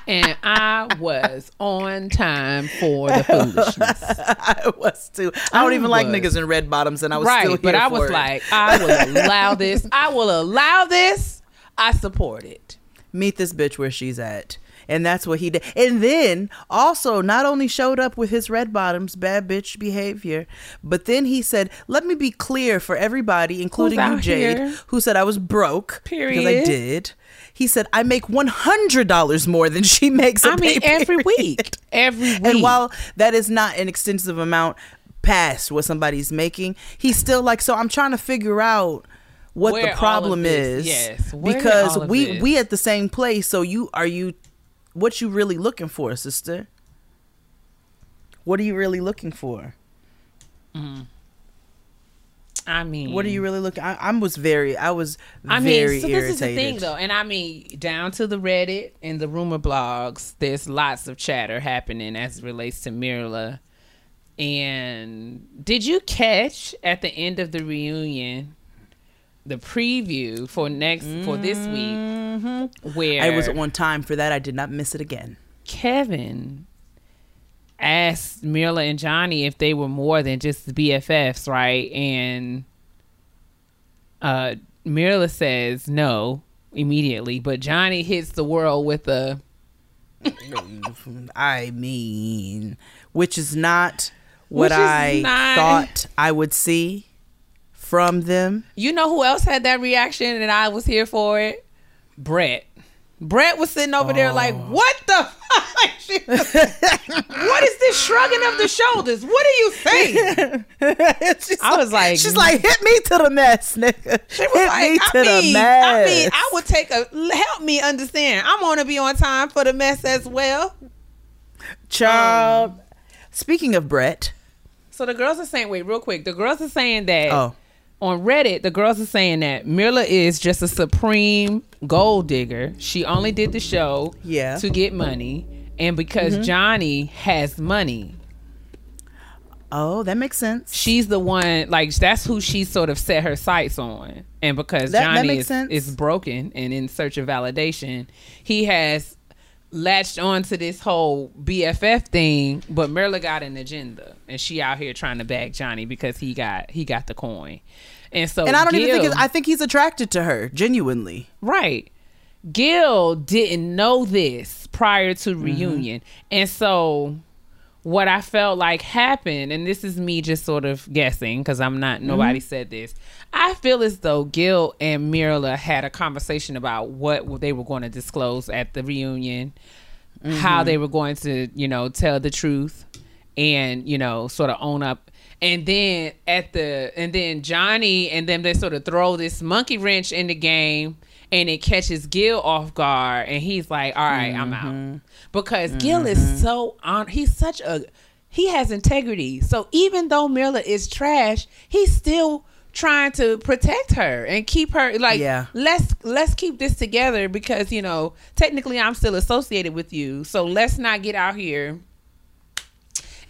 And I was on time for the foolishness. I was too. I don't I even like niggas in red bottoms, and I was still right, but I was it. like, I will allow this. I will allow this. I support it. "Meet this bitch where she's at," and that's what he did. And then also not only showed up with his red bottoms, bad bitch behavior, but then he said, "Let me be clear for everybody, including you, Jade, here? who said I was broke Period. because I did." He said, "I make one hundred dollars more than she makes." a I mean, every period." week, every week. And while that is not an extensive amount past what somebody's making, he's still like, so I'm trying to figure out what Where the problem is. yes, where because we this- we at the same place. So you are you, what you really looking for, sister? What are you really looking for? Mm. I mean, What are you really looking? I, I was very, I was I very mean, so irritated. this is the thing, though, and I mean, down to the Reddit and the rumor blogs, there's lots of chatter happening as it relates to Mirla. And did you catch at the end of the reunion the preview for next for this week, where I was on time for that. I did not miss it again. Kevin asked Mirla and Johnny if they were more than just BFFs, right? And uh Mirla says no immediately, but Johnny hits the world with a I mean, which is not what I not- thought I would see from them. You know who else had that reaction and I was here for it? Brett. Brett was sitting over there like, what the fuck? What is this shrugging of the shoulders? What are you saying? I was like- she's like, hit me to the mess, nigga. She was hit like, me I to the mean, mess. I mean, I would take a help me understand. I'm gonna be on time for the mess as well. Child. Um, Speaking of Brett, So the girls are saying, wait, real quick. The girls are saying that Oh. On Reddit, the girls are saying that Mirla is just a supreme gold digger. She only did the show Yeah. to get money, and because Mm-hmm. Johnny has money, oh, that makes sense. she's the one. Like that's who she sort of set her sights on, and because That- Johnny makes is, sense. is broken and in search of validation, he has latched on to this whole BFF thing. But Mirla got an agenda, and she out here trying to back Johnny because he got he got the coin, and so and I don't even think it's, I think he's attracted to her genuinely. Right. Gil didn't know this prior to mm-hmm. reunion. And so what I felt like happened, and this is me just sort of guessing because I'm not, mm-hmm. nobody said this. I feel as though Gil and Mirla had a conversation about what they were going to disclose at the reunion, how mm-hmm. they were going to, you know, tell the truth and, you know, sort of own up. And then at the, and then Johnny and them, they sort of throw this monkey wrench in the game and it catches Gil off guard and he's like, all right, I'm out. Mm-hmm. Because mm-hmm. Gil is so on, he's such a, he has integrity. So even though Mirla is trash, he's still trying to protect her and keep her like Yeah. let's let's keep this together because you know technically I'm still associated with you so let's not get out here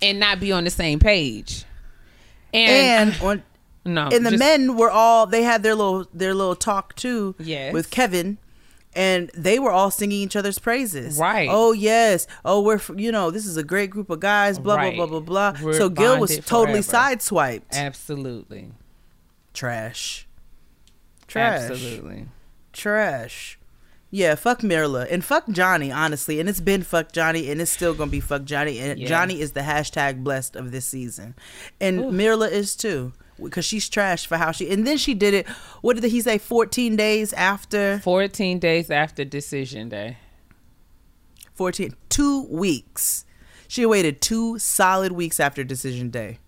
and not be on the same page and, And on No, and the just- men were all they had their little their little talk too Yes. with Kevin and they were all singing each other's praises. Right. Oh yes. Oh, we're you know this is a great group of guys. Blah Right. blah blah blah blah. We're so Gil was totally forever. sideswiped. Absolutely. Trash. Trash. Absolutely. Trash. Yeah, fuck Mirla and fuck Johnny, honestly. And it's been fuck Johnny and it's still gonna be fuck Johnny. And Yeah. Johnny is the hashtag blessed of this season. And Mirla is too. Because she's trash for how she and then she did it what did he say, fourteen days after 14 days after decision day. 14 two weeks. She waited two solid weeks after decision day.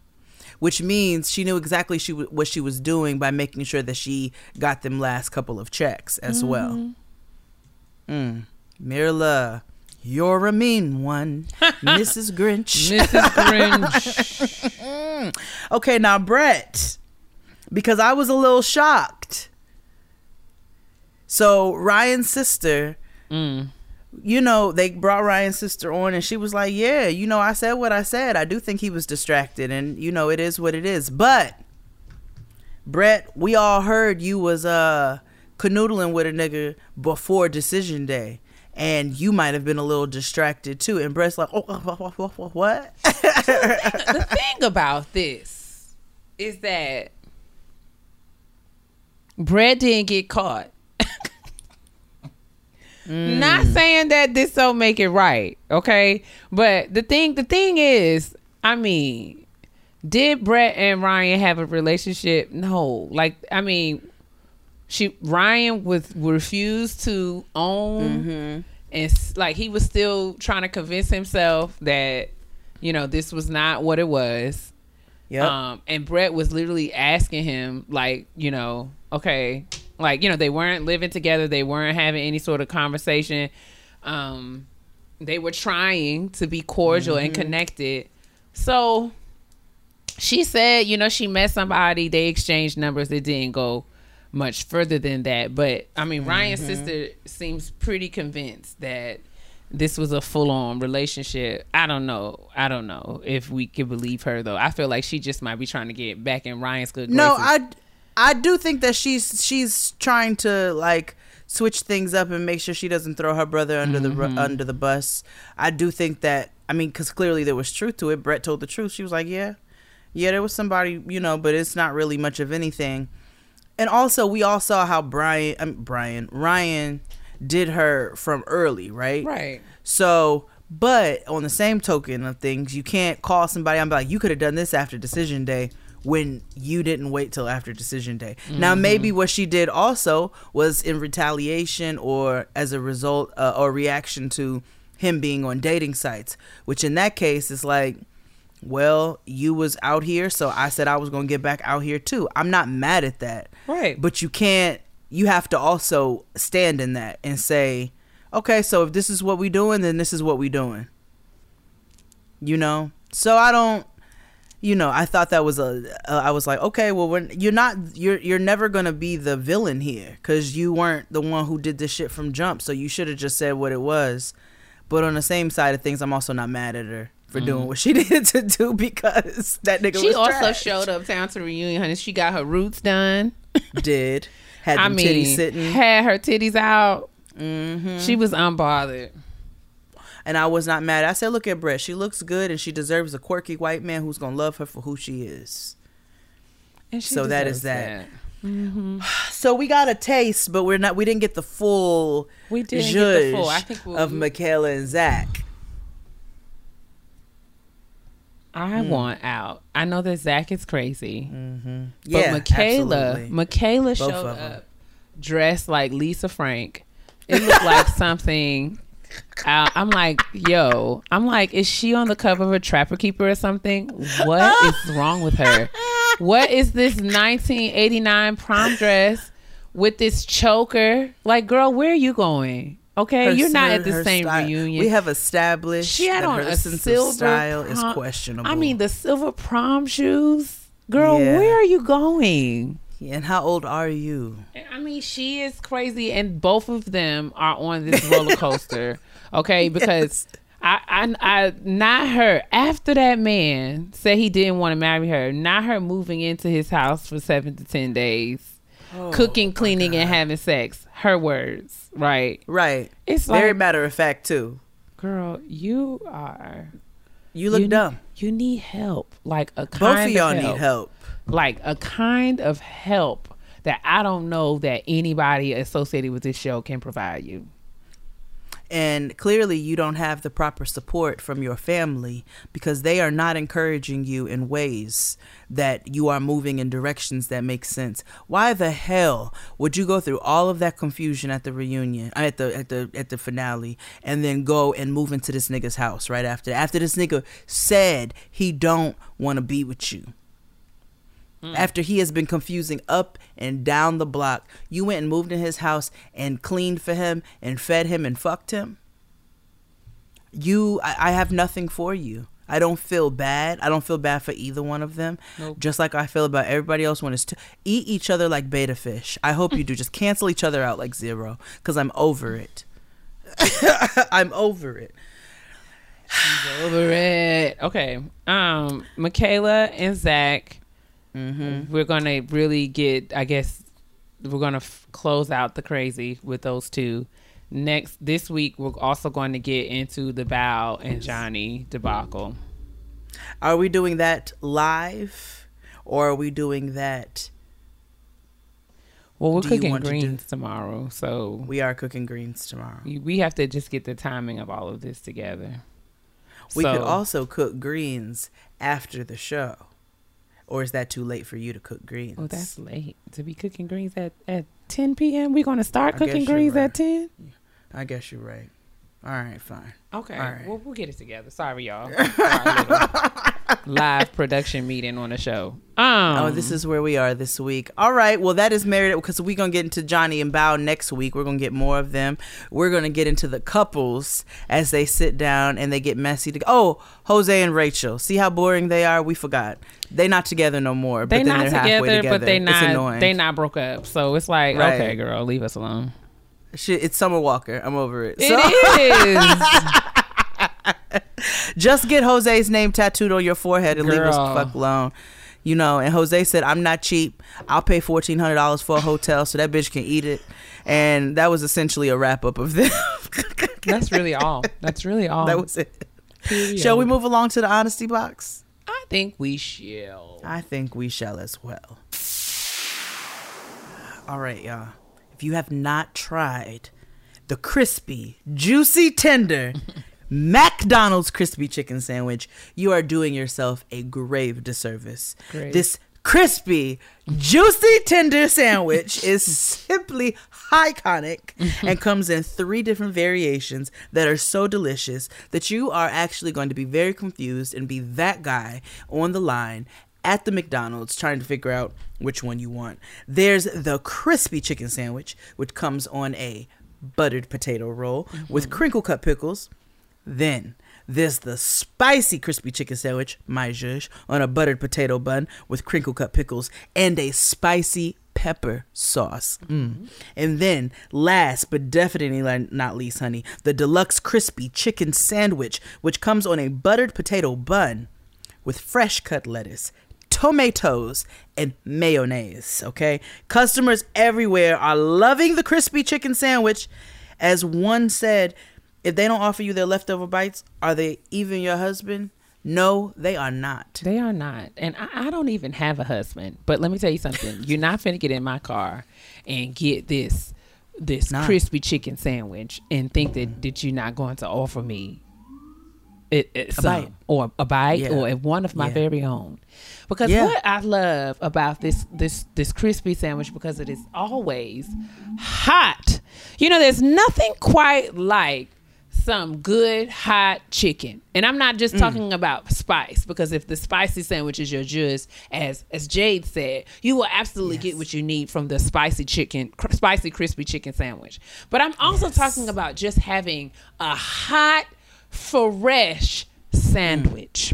Which means she knew exactly she w- what she was doing by making sure that she got them last couple of checks as well. Mm. Mirla, you're a mean one, Mrs. Grinch. Mrs. Grinch. Okay, now Brett, because I was a little shocked. So Ryan's sister, Mm. you know, they brought Ryan's sister on, and she was like, "Yeah, you know, I said what I said. I do think he was distracted, and you know, it is what it is." But Brett, we all heard you was uh canoodling with a nigga before decision day. And you might have been a little distracted too. And Brett's like, oh, what? the thing about this is that Brett didn't get caught. Mm. Not saying that this don't make it right, okay? But the thing the thing is, I mean, did Brett and Ryan have a relationship? No. Like, I mean, she Ryan was refused to own and like he was still trying to convince himself that you know this was not what it was. Yep. um and brett was literally asking him like you know okay like you know they weren't living together. They weren't having any sort of conversation. Um they were trying to be cordial and connected. So she said you know she met somebody. They exchanged numbers. It didn't go much further than that but i mean ryan's sister seems pretty convinced that this was a full-on relationship i don't know i don't know if we can believe her though i feel like she just might be trying to get back in ryan's good No. I I do think that she's she's trying to like switch things up and make sure she doesn't throw her brother under the Mm-hmm. ru- under the bus. I do think that I mean cuz clearly there was truth to it. Brett told the truth. She was like, "Yeah. Yeah, there was somebody, you know, but it's not really much of anything." And also, we all saw how Brian um, Brian Ryan did her from early, right? right So, but on the same token of things, you can't call somebody and be like, you could have done this after decision day when you didn't wait till after decision day. Now, maybe what she did also was in retaliation or as a result uh, or reaction to him being on dating sites, which in that case is like, well, you was out here, so I said I was going to get back out here too. I'm not mad at that. Right. But you can't you have to also stand in that and say, okay, so if this is what we doing, then this is what we doing. You know? So I don't you know, I thought that was a uh, I was like, okay, well when you're not you're you're never going to be the villain here cuz you weren't the one who did this shit from jump, so you should have just said what it was. But on the same side of things, I'm also not mad at her for doing what she needed to do because that nigga she was also trash. showed up down to the reunion honey she got her roots done did had i mean titties sitting. had her titties out Mm-hmm. she was unbothered And I was not mad. I said, look at Brett. She looks good and she deserves a quirky white man who's going to love her for who she is. and she So that is deserves that. So we got a taste, but we're not, we didn't get the full We didn't get the full. I think we'll- of Michaela and Zach. I Hmm. want out. I know that Zach is crazy, but Mm, Yeah, Michaela, absolutely. Michaela Both showed up dressed like Lisa Frank. It looked like something. I'm like, yo, I'm like, is she on the cover of a Trapper Keeper or something? What is wrong with her? What is this 1989 prom dress with this choker? Like, girl, where are you going? Okay, Her- you're not her- at the same style- reunion. We have established She had that on her a sense silver of style is questionable. I mean, the silver prom shoes. Girl, Yeah. where are you going? and how old are you? I mean, she is crazy, and both of them are on this roller coaster. Okay, because I, I, I, not her. After that man said he didn't want to marry her, not her moving into his house for seven to ten days, Oh, cooking, cleaning, and having sex. Her words, right? Right. It's Very like, matter of fact too. girl, you are. You look you, dumb. You need help, like a kind Both of y'all help. need help. like a kind of help that I don't know that anybody associated with this show can provide you. And clearly, you don't have the proper support from your family because they are not encouraging you in ways that you are moving in directions that make sense. Why the hell would you go through all of that confusion at the reunion, at the at the at the finale, and then go and move into this nigga's house right after? After this nigga said he don't want to be with you. After he has been confusing up and down the block, you went and moved in his house and cleaned for him and fed him and fucked him. You, I, I have nothing for you. I don't feel bad. I don't feel bad for either one of them. Nope. Just like I feel about everybody else when it's t- eat each other like betta fish. I hope you do. Just cancel each other out like zero because I'm over it. I'm over it. She's Over it. Okay. Um, Michaela and Zach. Mm-hmm. We're gonna really get. I guess we're gonna f- close out the crazy with those two. Next this week, we're also going to get into the Bao and Johnny debacle. Are we doing that live or are we doing that? Well, we're Do cooking want to greens tomorrow, so We are cooking greens tomorrow. we we have to just get the timing of all of this together. We could also cook greens after the show. Or is that too late for you to cook greens? Oh, that's late to be cooking greens at, at 10 p.m. We're going to start I cooking greens right. at 10. I guess you're right. All right, fine. Okay. All right. Well, we'll get it together. Sorry, y'all. For our little live production meeting on the show. Um, Oh, this is where we are this week. All right. Well, that is married because we're going to get into Johnny and Bao next week. We're going to get more of them. We're going to get into the couples as they sit down and they get messy. To- oh, Jose and Rachel. See how boring they are? We forgot. They're not together no more. they but then not they're together, together. but they It's not annoying. they not broke up. So it's like, Right. okay, girl, leave us alone. Shit, it's Summer Walker. I'm over it. It So- is. Just get Jose's name tattooed on your forehead and leave us the fuck alone. You know, and Jose said, I'm not cheap. I'll pay fourteen hundred dollars for a hotel so that bitch can eat it. And that was essentially a wrap up of this. That's really all. That's really all. that was it. Period. Shall we move along to the honesty box? I think we shall. I think we shall as well. All right, y'all. If you have not tried the crispy, juicy, tender McDonald's crispy chicken sandwich, you are doing yourself a grave disservice. Great. This crispy, juicy, tender sandwich is simply iconic and comes in three different variations that are so delicious that you are actually going to be very confused and be that guy on the line at the McDonald's trying to figure out which one you want. There's the crispy chicken sandwich, which comes on a buttered potato roll with mm-hmm. crinkle cut pickles. Then there's the spicy crispy chicken sandwich, my zhuzh, on a buttered potato bun with crinkle cut pickles and a spicy pepper sauce. Mm. And then, last but definitely not least, honey, the deluxe crispy chicken sandwich, which comes on a buttered potato bun with fresh cut lettuce, tomatoes, and mayonnaise. Okay? Customers everywhere are loving the crispy chicken sandwich. As one said, if they don't offer you their leftover bites, are they even your husband? No, they are not. They are not. And I, I don't even have a husband. But let me tell you something. You're not finna get in my car and get this this Nah. crispy chicken sandwich and think that, that you're not going to offer me it, it some, bite. or a bite Yeah. or one of my Yeah. very own. Because Yeah. what I love about this this this crispy sandwich because it is always hot. You know, there's nothing quite like some good hot chicken. And I'm not Mm. just talking about spice because if the spicy sandwich is your juice, as as Jade said, you will absolutely get what you need from the spicy chicken, cr- spicy crispy chicken sandwich. But I'm also talking about just having a hot, fresh sandwich.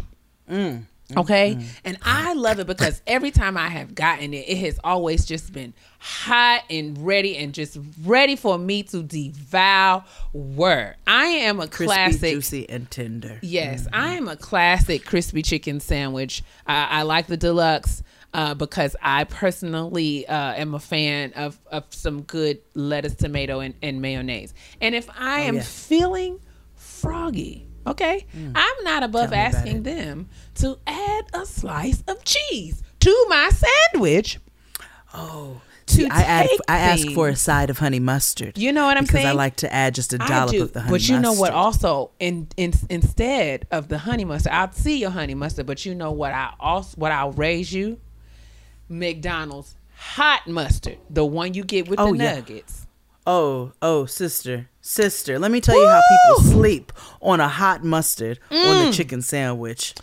Okay. And I love it because every time I have gotten it, it has always just been hot and ready and just ready for me to devour. I am a Crispy, classic. juicy, and tender. Yes, I am a classic crispy chicken sandwich. I, I like the deluxe uh, because I personally uh, am a fan of, of some good lettuce, tomato, and, and mayonnaise. And if I am yeah. feeling froggy, okay, mm. I'm not above Tell me about asking them to add a slice of cheese to my sandwich. Oh, To see, I add, I ask for a side of honey mustard. You know what I'm because saying? Because I like to add just a dollop do, of the honey mustard. but you know what? Also, in, in instead of the honey mustard, I'll see your honey mustard. But you know what? I also what I'll raise you, McDonald's hot mustard, the one you get with Oh, the yeah. Oh, oh, sister, sister. Let me tell you how people sleep on a hot mustard on Mm. the chicken sandwich.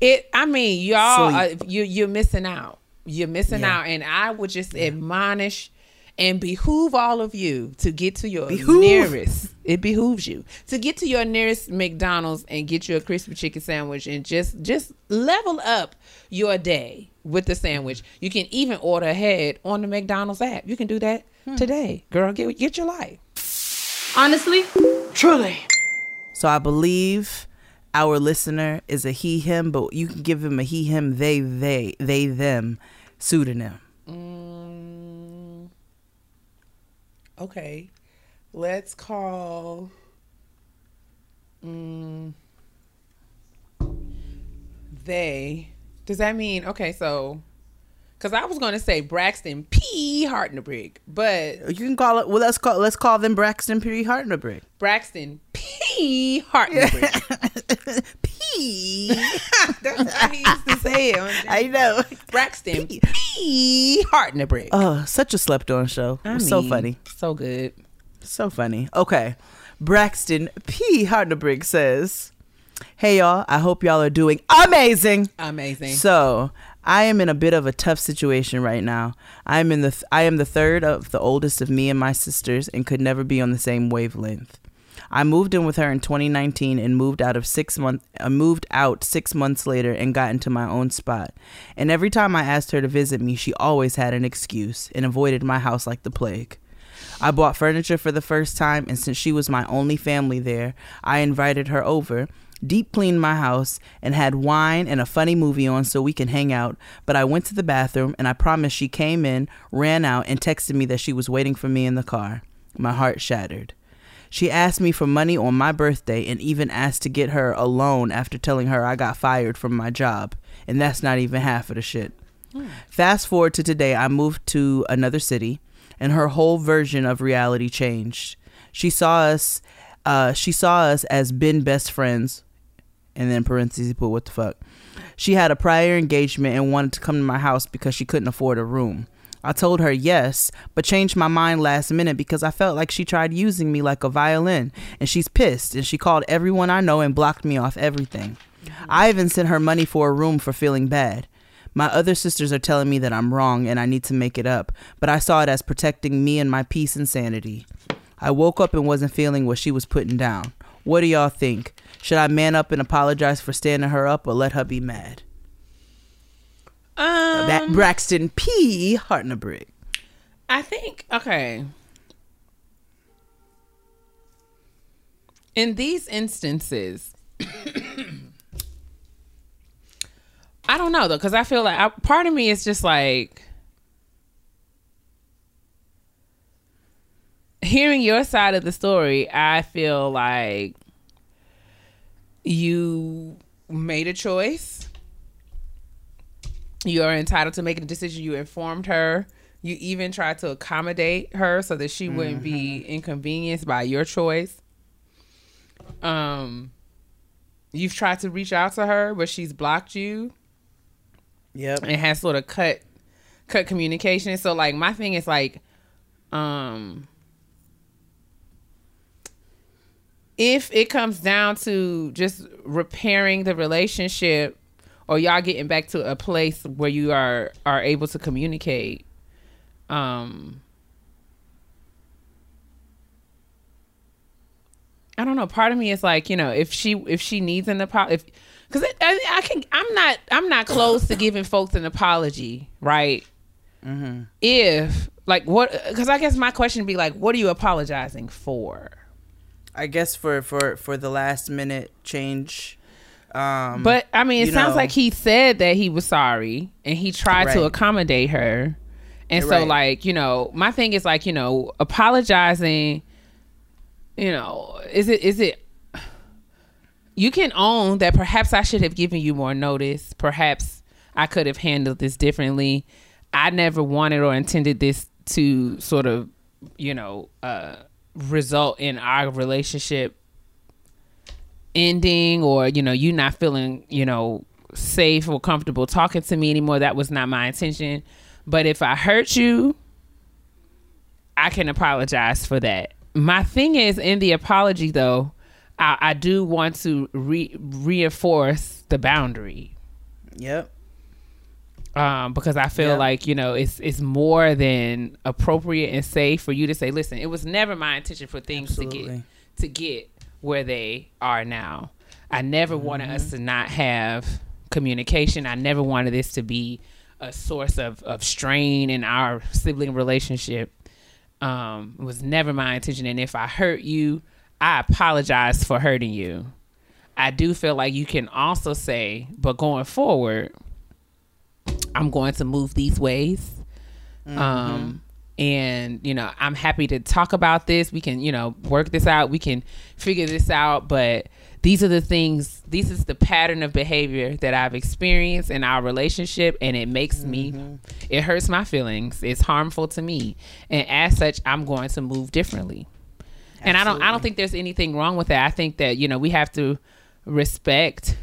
It. I mean, y'all, uh, you you're missing out. You're missing Yeah. out, and I would just admonish and behoove all of you to get to your Behoove. nearest. It behooves you to get to your nearest McDonald's and get you a crispy chicken sandwich and just just level up your day with the sandwich. You can even order ahead on the McDonald's app. You can do that Hmm. today, girl. Get get your life. Honestly, Truly. So I believe our listener is a he him, but you can give him a he him they they they them pseudonym. Okay. Let's call. Mm, they. Does that mean okay? So, because I was going to say Braxton P. Hartnebrig, but You can call it. Well, let's call let's call them Braxton P. Hartnebrig. Braxton P. Hartnebrig. P. That's how he used to say it. I know. Braxton P. Hartnebrig. Oh, such a slept on show. I was so funny. So good. So funny. Okay. Braxton P. Hartnebrig says, Hey y'all, I hope y'all are doing amazing. Amazing. So I am in a bit of a tough situation right now. I am in the th- I am the third of the oldest of me and my sisters and could never be on the same wavelength. I moved in with her in 2019 and moved out of six month uh, moved out six months later and got into my own spot. And every time I asked her to visit me, she always had an excuse and avoided my house like the plague. I bought furniture for the first time, and since she was my only family there, I invited her over, deep cleaned my house, and had wine and a funny movie on so we can hang out. But I went to the bathroom, and I promised she came in, ran out, and texted me that she was waiting for me in the car. My heart shattered. She asked me for money on my birthday and even asked to get her a loan after telling her I got fired from my job. And that's not even half of the shit. Fast forward to today, I moved to another city, and her whole version of reality changed. She saw us, uh, she saw us as been best friends, and then parentheses put what the fuck. She had a prior engagement and wanted to come to my house because she couldn't afford a room. I told her yes, but changed my mind last minute because I felt like she tried using me like a violin, and she's pissed, and she called everyone I know and blocked me off everything. I even sent her money for a room for feeling bad. My other sisters are telling me that I'm wrong and I need to make it up, but I saw it as protecting me and my peace and sanity. I woke up and wasn't feeling what she was putting down. What do y'all think? Should I man up and apologize for standing her up or let her be mad? Um, that Braxton P. Hartnebrig. I think okay. In these instances, I don't know though, because I feel like I, part of me is just like hearing your side of the story. I feel like you made a choice. You are entitled to make a decision. You informed her. You even tried to accommodate her so that she wouldn't be inconvenienced by your choice. Um, you've tried to reach out to her, but she's blocked you Yep. and has sort of cut cut communication. So like my thing is like, um, if it comes down to just repairing the relationship or y'all getting back to a place where you are are able to communicate um I don't know. Part of me is like, you know, if she if she needs an apology, if because I, I can, I'm not I'm not close to giving folks an apology, right? Mm-hmm. If like what? Because I guess my question would be like, what are you apologizing for? I guess for for for the last minute change. Um, But I mean, it sounds know- like he said that he was sorry and he tried to accommodate her. And so, like, you know, my thing is like, you know, apologizing. You know, is it is it? You can own that. Perhaps I should have given you more notice. Perhaps I could have handled this differently. I never wanted or intended this to sort of, you know, uh, result in our relationship ending or you know you not feeling you know safe or comfortable talking to me anymore. That was not my intention. But if i hurt you i can apologize for that. My thing is in the apology though i, I do want to re- reinforce the boundary. Yep. Um, because I feel Yeah. like you know it's it's more than appropriate and safe for you to say, listen, it was never my intention for things to get to get where they are now. I never wanted us to not have communication. I never wanted this to be a source of, of strain in our sibling relationship. Um, it was never my intention. And if I hurt you, I apologize for hurting you. I do feel like you can also say, but going forward, I'm going to move these ways. Um, and you know, I'm happy to talk about this. We can, you know, work this out. We can figure this out. But these are the things. This is the pattern of behavior that I've experienced in our relationship, and it makes me, it hurts my feelings. It's harmful to me, and as such, I'm going to move differently. And I don't, I don't think there's anything wrong with that. I think that you know we have to respect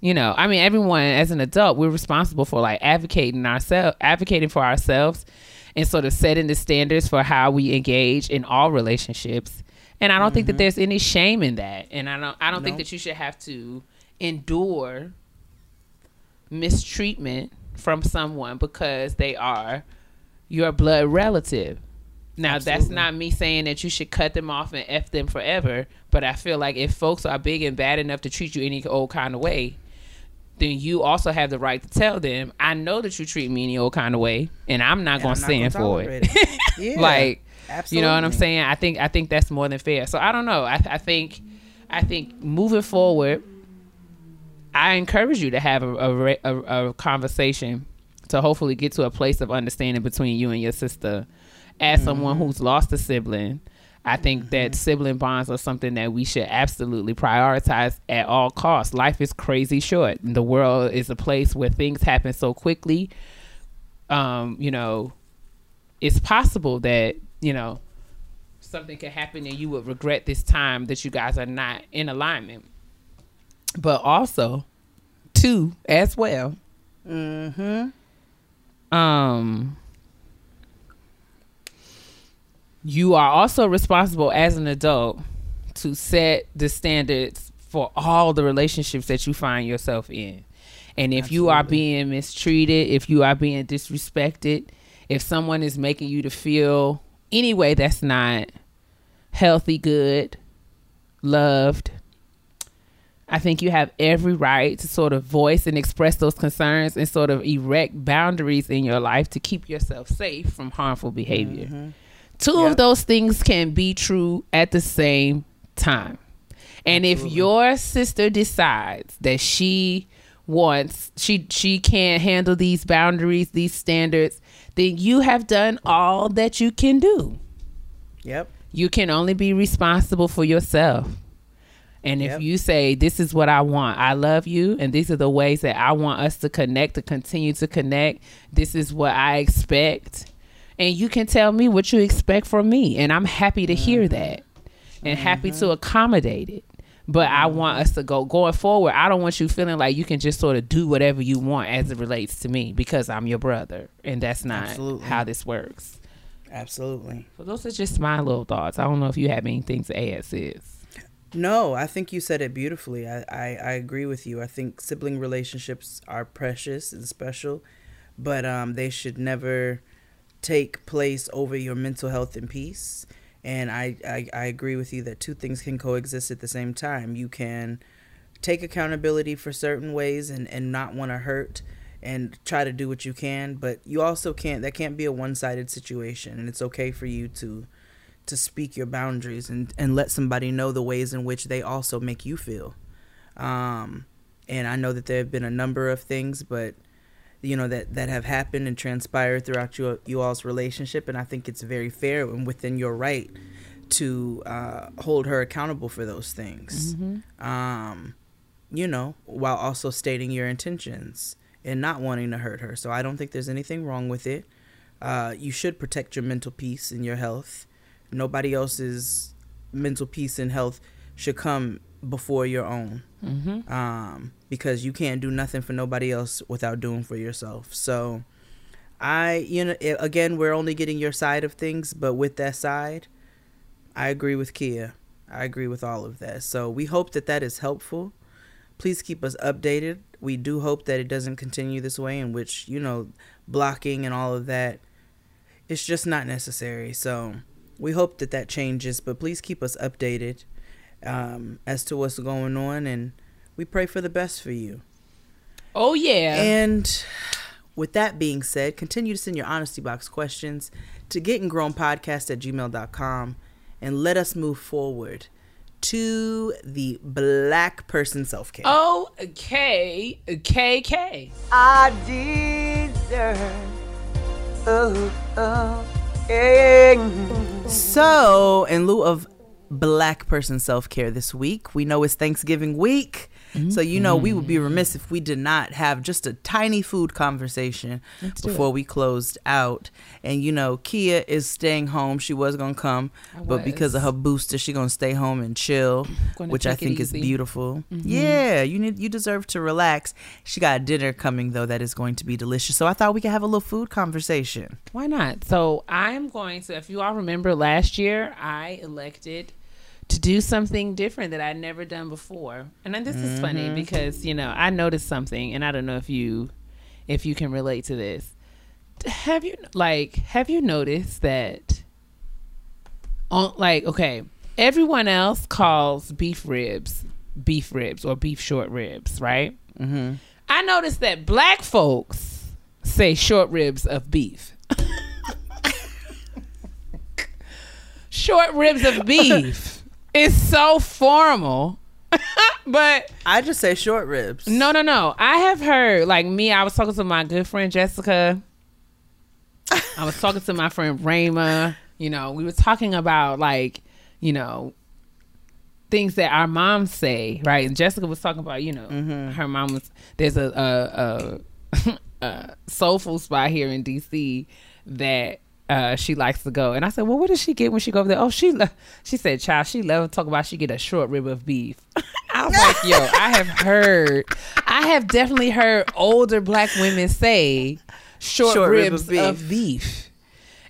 you know i mean everyone as an adult we're responsible for like advocating ourselves advocating for ourselves and sort of setting the standards for how we engage in all relationships. And i don't think that mm-hmm. there's any shame in that. And i don't i don't think that you should have to endure mistreatment from someone because they are your blood relative. Now that's not me saying that you should cut them off and f them forever, but I feel like if folks are big and bad enough to treat you any old kind of way, then you also have the right to tell them, I know that you treat me any old kind of way, and I'm not going to stand for it. it. Yeah. like, you know what I'm saying? I think I think that's more than fair. So I don't know. I, I think I think moving forward, I encourage you to have a, a, a, a conversation to hopefully get to a place of understanding between you and your sister. As someone who's lost a sibling, I think that sibling bonds are something that we should absolutely prioritize at all costs. Life is crazy short. The world is a place where things happen so quickly. Um, you know, it's possible that, you know, something could happen and you would regret this time that you guys are not in alignment. But also, two as well. Mm-hmm. Um you are also responsible as an adult to set the standards for all the relationships that you find yourself in. And if you are being mistreated, if you are being disrespected, if someone is making you to feel any way that's not healthy, good, loved, I think you have every right to sort of voice and express those concerns and sort of erect boundaries in your life to keep yourself safe from harmful behavior. Mm-hmm. Two Yep. of those things can be true at the same time. And if your sister decides that she wants she she can't handle these boundaries, these standards, then you have done all that you can do. Yep. You can only be responsible for yourself. And if Yep. you say, This is what I want, I love you, and these are the ways that I want us to connect, to continue to connect, this is what I expect. And you can tell me what you expect from me. And I'm happy to hear mm-hmm. that and happy to mm-hmm. accommodate it. But I mm-hmm. want us to go going forward. I don't want you feeling like you can just sort of do whatever you want as it relates to me because I'm your brother. And that's not Absolutely. how this works. Absolutely. So those are just my little thoughts. I don't know if you have anything to add, sis. No, I think you said it beautifully. I, I, I agree with you. I think sibling relationships are precious and special, but um, they should never take place over your mental health and peace. And I, I, I agree with you that two things can coexist at the same time. You can take accountability for certain ways and, and not want to hurt and try to do what you can, but you also can't that can't be a one sided situation and it's okay for you to to speak your boundaries and, and let somebody know the ways in which they also make you feel. Um, and I know that there have been a number of things, but you know that that have happened and transpired throughout you you all's relationship, and I think it's very fair and within your right to uh, hold her accountable for those things. Mm-hmm. Um, you know, while also stating your intentions and not wanting to hurt her. So I don't think there's anything wrong with it. Uh, you should protect your mental peace and your health. Nobody else's mental peace and health should come before your own. Mm-hmm. Um, because you can't do nothing for nobody else without doing for yourself. So I, you know, again, we're only getting your side of things, but with that side, I agree with Kia. I agree with all of that. So we hope that that is helpful. Please keep us updated. We do hope that it doesn't continue this way, in which, you know, blocking and all of that, it's just not necessary. So we hope that that changes, but please keep us updated um, as to what's going on, and we pray for the best for you. Oh yeah. And with that being said, continue to send your honesty box questions to gettinggrownpodcast at gmail.com and let us move forward to the black person self care. Oh, okay, KK. I deserve. Oh, oh, yeah. So, in lieu of black person self care this week, we know it's Thanksgiving week. So, you know, we would be remiss if we did not have just a tiny food conversation before we closed out. And, you know, Kia is staying home. She was going to come, but because of her booster, she going to stay home and chill, which I think is easy. Mm-hmm. beautiful. Yeah, you need you deserve to relax. She got a dinner coming, though, that is going to be delicious. So, I thought we could have a little food conversation. Why not? So I'm going to. If you all remember last year, I elected to do something different that I'd never done before. And then this is funny because you know I noticed something, and I don't know if you if you can relate to this. Have you like have you noticed that on like okay everyone else calls beef ribs beef ribs or beef short ribs right Mm-hmm. i noticed that black folks say short ribs of beef short ribs of beef is so formal but I just say short ribs. no no no i have heard like me i was talking to my good friend jessica I was talking to my friend Rayma. You know, we were talking about like, you know, things that our moms say, right? And Jessica was talking about, you know, mm-hmm. her mom was there's a a, a, a soulful spot here in DC that uh, she likes to go. And I said, well, what does she get when she go over there? Oh, she lo- she said, child, she love to talk about she get a short rib of beef. I was like, yo, I have heard, I have definitely heard older black women say short, Short rib ribs of beef. of beef.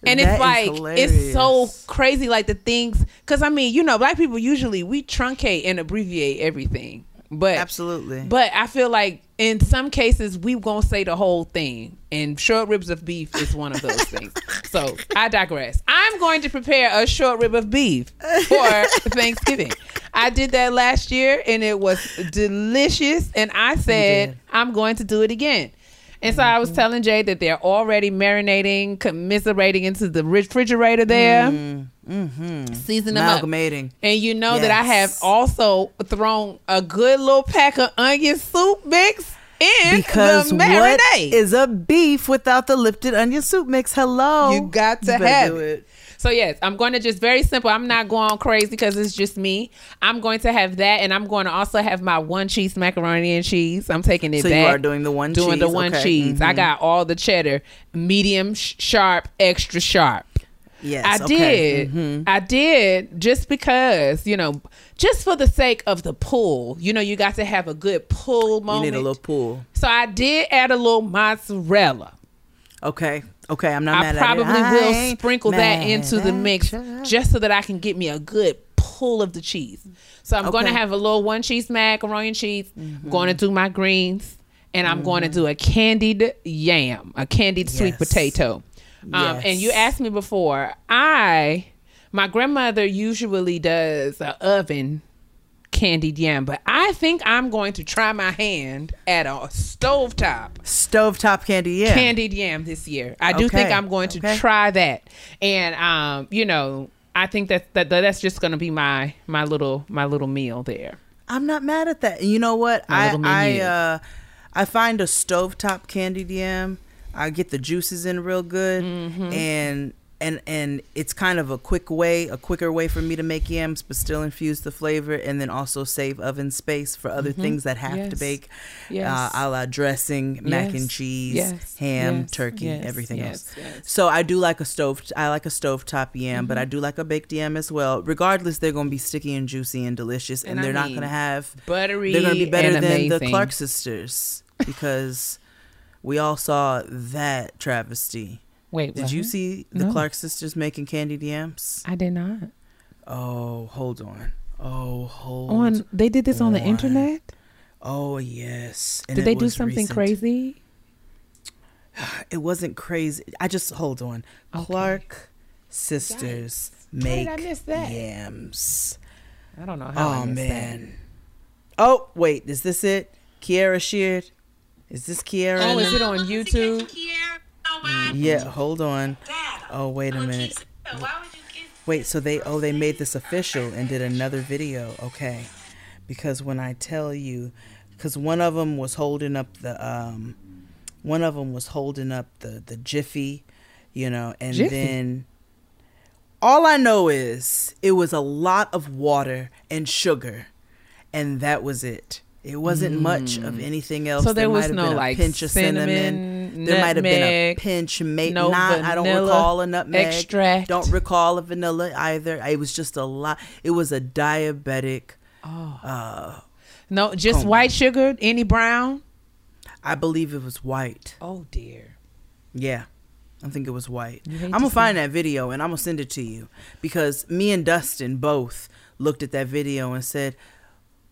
And That it's like it's so crazy, like the things. Because I mean, you know, black people usually we truncate and abbreviate everything, but Absolutely. But I feel like in some cases we gonna say the whole thing, and short ribs of beef is one of those things. So I digress. I'm going to prepare a short rib of beef for Thanksgiving. I did that last year, and it was delicious. And I said. I'm going to do it again. And so I was mm-hmm. telling Jay that they're already marinating, commiserating into the refrigerator there, mm. Season them up. Amalgamating. And you know that I have also thrown a good little pack of onion soup mix in Because the what marinade. is a beef without the lifted onion soup mix? Hello. You got to better have do it. so yes, I'm going to just very simple. I'm not going crazy because it's just me. I'm going to have that, and I'm going to also have my one cheese macaroni and cheese. I'm taking it So back. you are doing the one doing the cheese, one okay. cheese. I Mhm. got all the cheddar, medium sharp, extra sharp. Yes. I okay. did. Mhm. I did just because, you know, just for the sake of the pull. You know, you got to have a good pull You moment. need a little pool. so I did add a little mozzarella. Okay. Okay. I'm not I mad probably at it. Probably will sprinkle that into the mix just so that I can get me a good pull of the cheese. So I'm going to have a little one cheese macaroni and cheese. Mm-hmm. I'm going to do my greens, and I'm going to do a candied yam, a candied sweet potato. Um, and you asked me before, I My grandmother usually does a oven candied yam, but I think I'm going to try my hand at a stovetop Stovetop candy, yeah. candied yam this year. I do think I'm going to okay. try that, and um, you know, I think that that, that that's just going to be my my little my little meal there. I'm not mad at that. You know what? My I I uh I find a stovetop candied yam. I get the juices in real good Mm-hmm. and and and it's kind of a quick way, a quicker way for me to make yams but still infuse the flavor and then also save oven space for other things that have to Mm-hmm. Bake. Yes. Uh, a la dressing, mac and cheese, Yes. ham, Yes. turkey, Yes. everything Yes. else. Yes. So I do like a stove. I like a stovetop yam, but I do like a baked yam as well. Regardless, they're going to be sticky and juicy and delicious, and, And they're not mean, going to have Buttery, they're going to be better than the. Clark sisters because we all saw that travesty. Wait, Did what? you see the No. Clark sisters making candy yams? I did not. Oh, hold on. Oh, hold. On they did this on the internet. Oh, yes. And Did they do something recent. crazy? It wasn't crazy. I just hold on. Okay. Clark sisters did make I miss that? yams. I don't know how. I Oh man. Oh wait, is this it? Kierra Sheard? Is this Kierra? That. Oh, is it on YouTube? Yeah, hold on. Oh wait a minute. Wait, so they oh they made this official and did another video. Okay. Because when I tell you cuz one of them was holding up the um one of them was holding up the the Jiffy, you know, and Jiffy? then all I know is it was a lot of water and sugar and that was it. It wasn't much of anything else. Mm. So there was might have no, been a like, pinch of cinnamon. cinnamon, There might have been a nutmeg, pinch, maybe no not. I don't recall a nutmeg extract. Don't recall a vanilla either. It was just a lot. It was a diabetic. Oh, No, just white sugar. Any brown? I believe it was white. Oh dear. Yeah. I think it was white. I'm gonna find that video and I'm gonna send it to you because me and Dustin both looked at that video and said,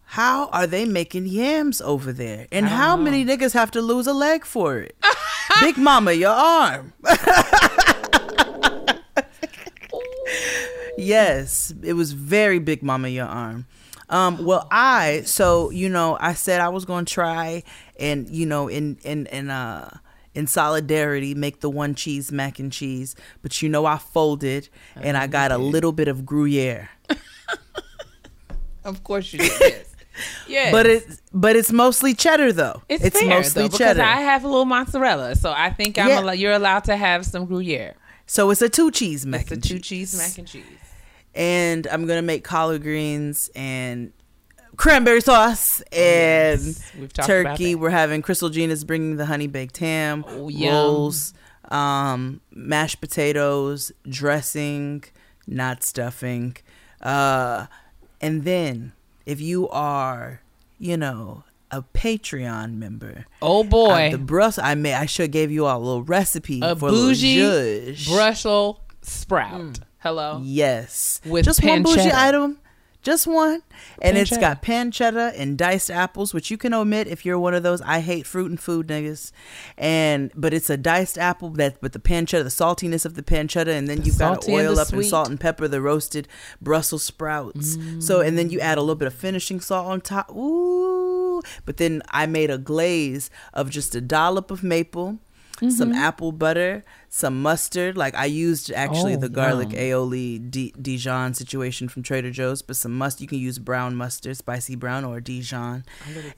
"How are they making yams over there? And how know. many niggas have to lose a leg for it? Big Mama, your arm." yes, it was very Big Mama, your arm. Um, well, I so you know I said I was going to try and you know in in in uh in solidarity make the one cheese mac and cheese, but you know I folded and I got a little bit of Gruyere. Of course you did. Yes. But it's but it's mostly cheddar though. it's, fair, mostly though, because cheddar. I have a little mozzarella, so I think I'm Yeah. allo- you're allowed to have some Gruyere. so it's a two cheese mac It's a and two cheese. cheese mac and cheese. and I'm gonna make collard greens and cranberry sauce and yes. We've talked about turkey. We're having Crystal Gina's bringing the honey baked ham, Oh, rolls, um, mashed potatoes, dressing, not stuffing, uh, and then if you are, you know, a Patreon member. Oh boy, the Brussels. I may. I should have gave you all a little recipe a for bougie. Brussels sprout. Mm. Hello. Yes. With just one bougie item. Just one. And it's got pancetta and diced apples, which you can omit if you're one of those I hate fruit and food niggas. And but it's a diced apple that with the pancetta, the saltiness of the pancetta, and then The you've got to oil up and salt and pepper the roasted Brussels sprouts. So and then you add a little bit of finishing salt on top. Ooh. But then I made a glaze of just a dollop of maple. Some Mm-hmm. apple butter, some mustard. Like I used actually Oh, the garlic yum. aioli D- Dijon situation from Trader Joe's, but some must. You can use brown mustard, spicy brown, or Dijon,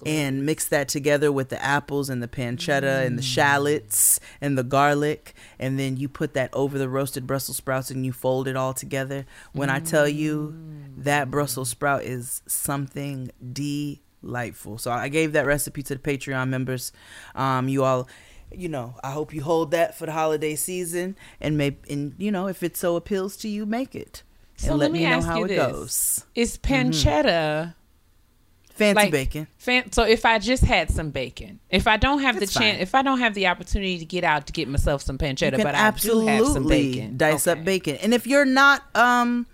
and mix that together with the apples and the pancetta and the Mm. shallots and the garlic, and then you put that over the roasted Brussels sprouts and you fold it all together. When I tell you Mm. that Brussels sprout is something delightful, so I gave that recipe to the Patreon members. Um, you all you know, I hope you hold that for the holiday season, and maybe, and you know, if it so appeals to you, make it, So and let let, me me know how you it this. goes. Is pancetta Fancy like bacon. Fan- so if I just had some bacon, if I don't have It's the chance, if I don't have the opportunity to get out to get myself some pancetta, but I do have some absolutely bacon, dice Okay. up bacon, and if you're not, um,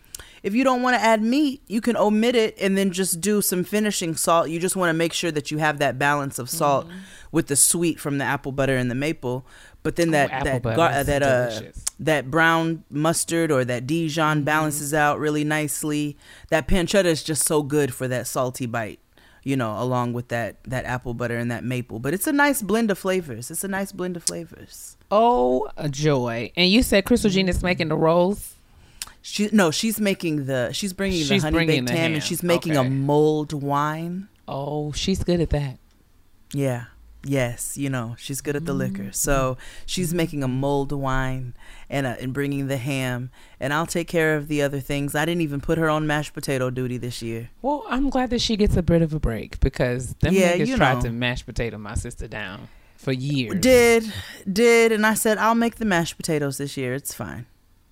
if you don't want to add meat, you can omit it and then just do some finishing salt. You just want to make sure that you have that balance of salt Mm-hmm. With the sweet from the apple butter and the maple. But then that apple that gar- that uh delicious. that brown mustard or that Dijon balances out really nicely. That pancetta is just so good for that salty bite, you know, along with that that apple butter and that maple. But it's a nice blend of flavors. It's a nice blend of flavors. Oh, a joy! And you said Crystal Jean is making the rolls. She no, she's making the she's bringing She's the honey baked ham, ham. and she's making a Okay. mulled wine. Oh, she's good at that. Yeah. Yes, you know she's good at the liquor, so she's making a mulled wine and uh, and bringing the ham, and I'll take care of the other things. I didn't even put her on mashed potato duty this year. Well, I'm glad that she gets a bit of a break because them Yeah, niggas you tried know. to mash potato my sister down for years. Did did, and I said I'll make the mashed potatoes this year. It's fine.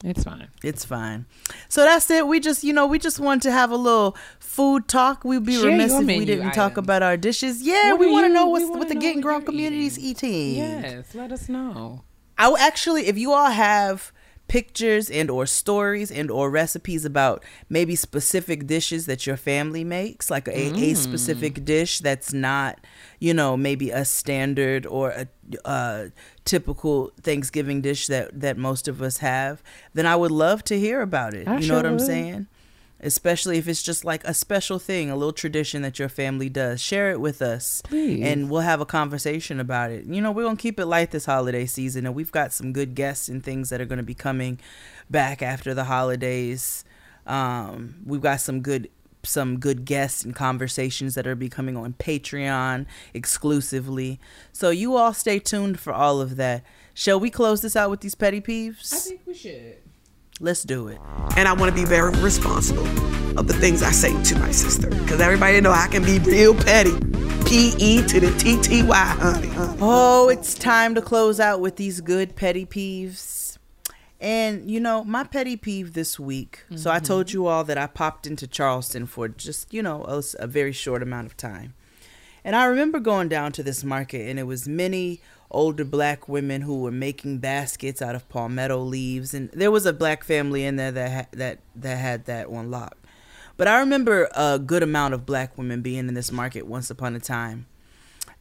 It's fine. It's fine. So that's it. We just, you know, we just wanted to have a little food talk. We'd be Share remiss if we didn't talk about our dishes. Yeah, What we want to know what's what the know getting grown community's eating. Yes, let us know. I actually, if you all have pictures and or stories and or recipes about maybe specific dishes that your family makes, like a, a Mm. specific dish that's not, you know, maybe a standard or a, uh typical Thanksgiving dish that that most of us have, then I would love to hear about it. I you know sure what I'm would. saying? Especially if it's just like a special thing, a little tradition that your family does. Share it with us Please. and we'll have a conversation about it. You know, we're gonna keep it light this holiday season, and we've got some good guests and things that are gonna be coming back after the holidays. Um, we've got some good some good guests and conversations that are becoming on Patreon exclusively. So you all stay tuned for all of that. Shall we close this out with these petty peeves? I think we should. Let's do it. and I want to be very responsible of the things I say to my sister. Because everybody know I can be real petty. P E to the T T Y, honey. honey. Oh, it's time to close out with these good petty peeves. And you know, my petty peeve this week. So I told you all that I popped into Charleston for just, you know, a very short amount of time. And I remember going down to this market and it was many older black women who were making baskets out of palmetto leaves and there was a black family in there that ha- that that had that on lock. But I remember a good amount of black women being in this market once upon a time.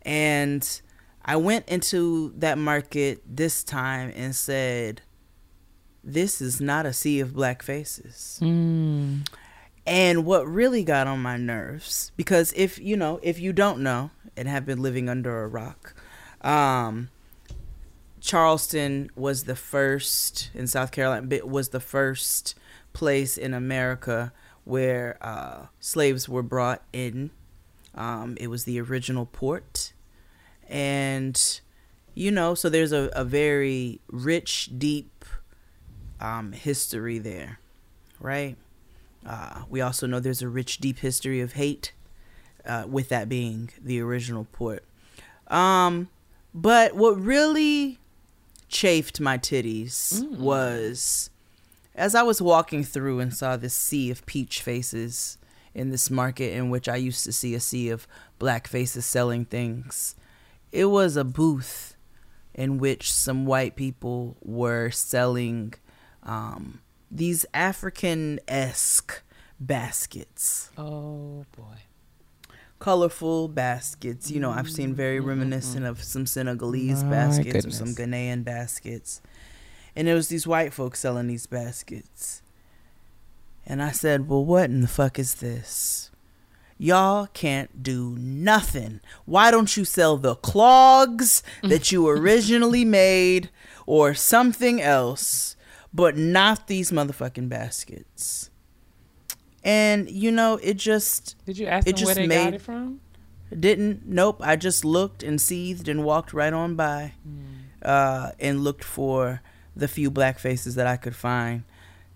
And I went into that market this time and said, This is not a sea of black faces. Hmm. And what really got on my nerves, because if you know, if you don't know and have been living under a rock, um, Charleston was the first in South Carolina, was the first place in America where uh, slaves were brought in. Um, it was the original port. And, you know, so there's a, a very rich, deep um, history there, right? Uh, we also know there's a rich, deep history of hate, uh, with that being the original port. Um, but what really chafed my titties was as I was walking through and saw this sea of peach faces in this market in which I used to see a sea of black faces selling things. It was a booth in which some white people were selling um, these African esque baskets Oh boy. Colorful baskets. You know, I've seen very mm-hmm. reminiscent of some Senegalese My baskets or some goodness. Ghanaian baskets. And there was these white folks selling these baskets. And I said, Well, what in the fuck is this? Y'all can't do nothing. Why don't you sell the clogs that you originally made or something else, but not these motherfucking baskets? And, you know, it just Did you ask It them where just they made- got it from? didn't. Nope. I just looked and seethed and walked right on by, uh, and looked for the few black faces that I could find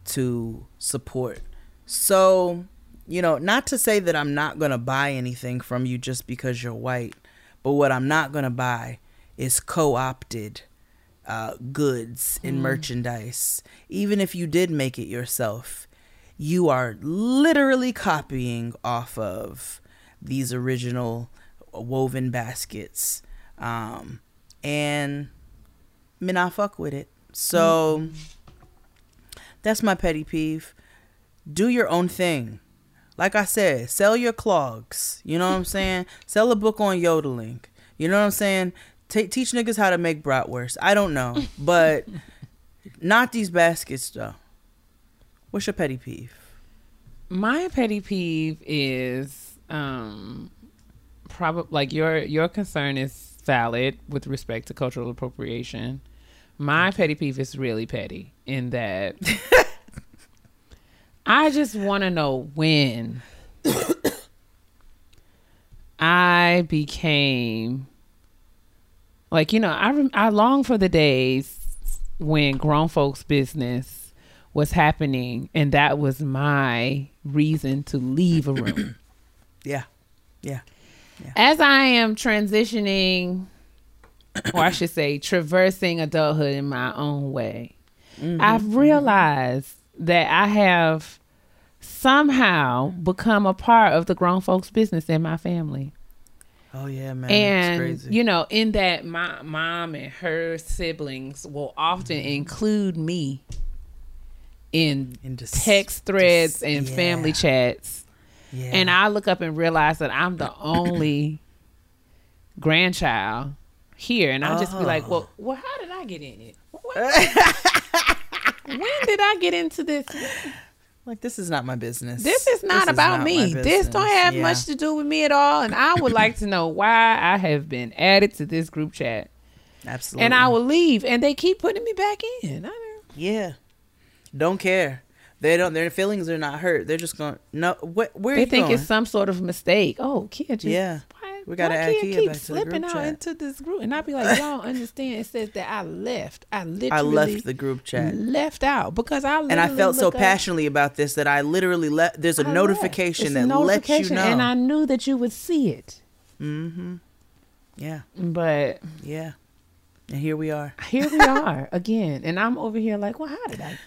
to support. So, you know, not to say that I'm not gonna buy anything from you just because you're white, but what I'm not gonna buy is co-opted uh, goods and merchandise. Even if you did make it yourself, you are literally copying off of these original woven baskets. Um, and me not fuck with it. So that's my petty peeve. Do your own thing. Like I said, sell your clogs. You know what I'm saying? Sell a book on yodeling. You know what I'm saying? Ta teach niggas how to make bratwurst. I don't know, but not these baskets though. What's your petty peeve? My petty peeve is um probably like your your concern is valid with respect to cultural appropriation. My petty peeve is really petty in that I just want to know when I became like you know I rem- I long for the days when grown folks business was happening and that was my reason to leave a room. Yeah, yeah, As I am transitioning or I should say traversing adulthood in my own way, I've realized that I have somehow become a part of the grown folks business in my family oh yeah, man. and it's crazy. you know in that my mom and her siblings will often Mm-hmm. include me in dis- text threads dis- and family chats yeah. and i look up and realize that i'm the only grandchild here and i'll just be like Oh. well well how did i get in it when did i get into this like this is not my business. this is not about my me. This don't have Yeah. much to do with me at all. And I would like to know why I have been added to this group chat. Absolutely. And I will leave. And they keep putting me back in. I don't- Yeah. Don't care. They don't. Their feelings are not hurt. They're just going. No. What? Where are They you think going? it's some sort of mistake. Oh, Kia just. Yeah. Why, We gotta add Kia keep back to the slipping out chat. into this group. And I'd be like, y'all understand. It says that I left. I literally I left the group chat. left out because I And I felt so up- passionately about this that I literally let. There's a I notification that a lets you know. And I knew that you would see it. Mm-hmm. Yeah. But Yeah. And here we are. here we are again, and I'm over here like, well, how did I,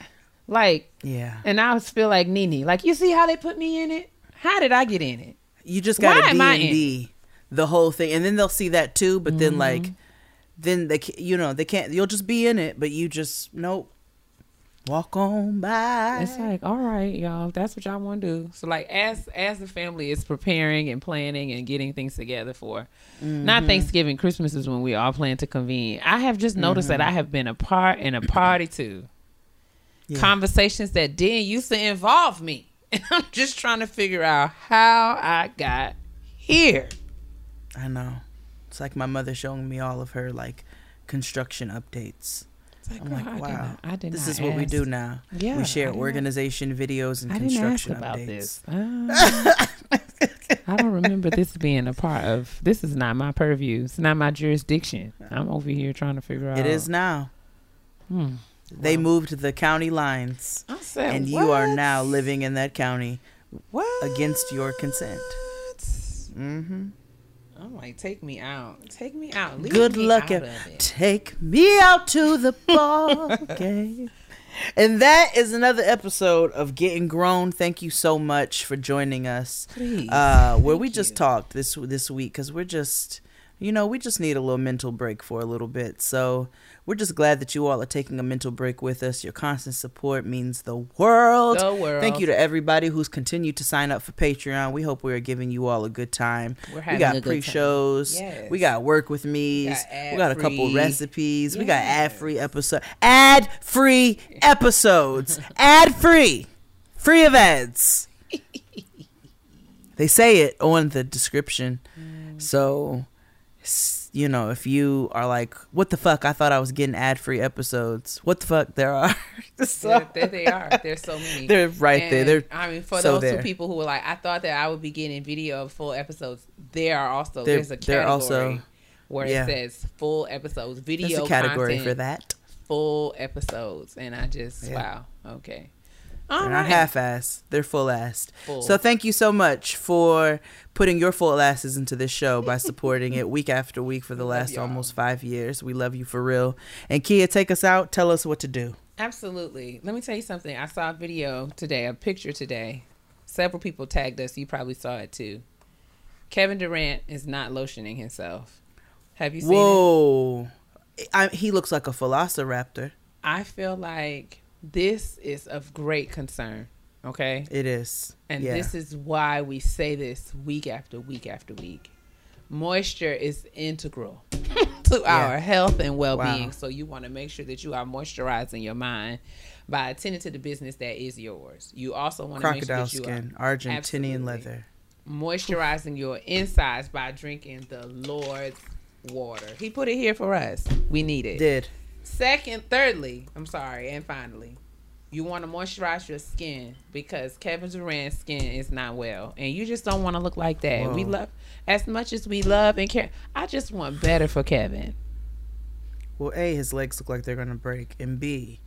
like, Yeah. and I feel like Nene, like, you see how they put me in it? How did I get in it? You just got to am D I and in? D the whole thing, and then they'll see that too. But then Mm-hmm. like, then they you know they can't. You'll just be in it, but you just nope. Walk on by. It's like, all right, y'all, that's what y'all want to do. So, like, as as the family is preparing and planning and getting things together for, Mm-hmm. not Thanksgiving, Christmas is when we all plan to convene. I have just noticed that I have been a part and a party to Mm-hmm. Yeah. conversations that didn't used to involve me, and I'm just trying to figure out how I got here. I know. It's like my mother showing me all of her like construction updates. Like, I'm like, I did wow, not- I did this is what we do now. Yeah, we share organization videos and I didn't ask construction about updates. this. Uh, I don't remember this being a part of. This is not my purview. It's not my jurisdiction. I'm over here trying to figure out. It is now. Hmm. They moved the county lines, I said, and you are now living in that county what against your consent. Mm-hmm. I'm like, take me out. Take me out. Leave Good me luck out it. take me out to the ball game. And that is another episode of Getting Grown. Thank you so much for joining us. Please. Uh, where we just you. talked this this week because we're just, you know, we just need a little mental break for a little bit. So we're just glad that you all are taking a mental break with us. Your constant support means the world. The world. Thank you to everybody who's continued to sign up for Patreon. We hope we are giving you all a good time. We're we got a good time. pre-shows. Yes. We got work with me. got We got a couple recipes. We got ad-free episode. Ad-free episodes. ad-free. Free of ads. they say it on the description. Mm. So, you know, if you are like, what the fuck? I thought I was getting ad free episodes. What the fuck? There are. So- There, there they are. There's so many. They're right there. And, They're I mean, for so those there. two people who were like, I thought that I would be getting video of full episodes. There are also They're- there's a category also- where yeah. it says full episodes, video There's a category content, for that. full episodes, and I just Yeah. wow, okay, all They're not half assed. They're full assed. Full. So thank you so much for putting your full asses into this show by supporting it week after week for the last y'all. almost five years. We love you for real. And Kia, take us out. Tell us what to do. Absolutely. Let me tell you something. I saw a video today, a picture today. Several people tagged us. You probably saw it too. Kevin Durant is not lotioning himself. Have you seen it? Whoa. He looks like a velociraptor. I feel like this is of great concern. Okay. It is. And yeah. this is why we say this week after week after week. Moisture is integral to our health and well-being. Wow. So you want to make sure that you are moisturizing your mind by attending to the business that is yours. You also want to make sure Crocodile that you skin, are Argentinian leather. moisturizing your insides by drinking the Lord's water. He put it here for us. We need it. Did Second, thirdly, I'm sorry, and finally, you want to moisturize your skin because Kevin Durant's skin is not well, and you just don't want to look like that. We love as much as we love and care. I just want better for Kevin. well, a his legs look like they're gonna break, and b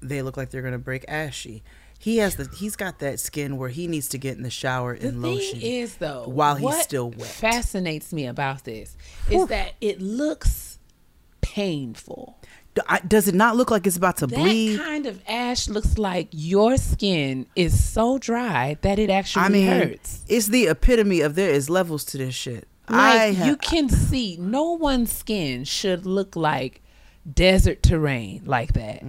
they look like they're gonna break ashy. He has the he's got that skin where he needs to get in the shower The and lotion. is, though, while he's still wet. fascinates me about this is that it looks painful. Does it not look like it's about to That bleed? kind of ash looks like your skin is so dry that it actually I mean, hurts. it's the epitome of there is levels to this shit. I Like ha- you can see, no one's skin should look like desert terrain like that.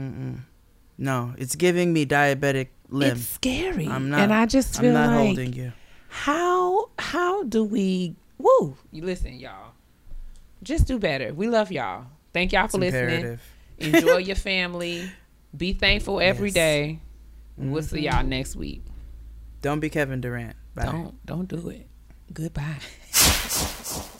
no, it's giving me diabetic limb. It's scary, I'm not, and I just feel I'm not like holding you. how how do we? Woo! You listen, y'all. Just do better. We love y'all. Thank y'all for It's listening. imperative. Enjoy your family. Be thankful every Yes. day. We'll see mm-hmm. y'all next week. Don't be Kevin Durant. Bye. Don't don't do it. Goodbye.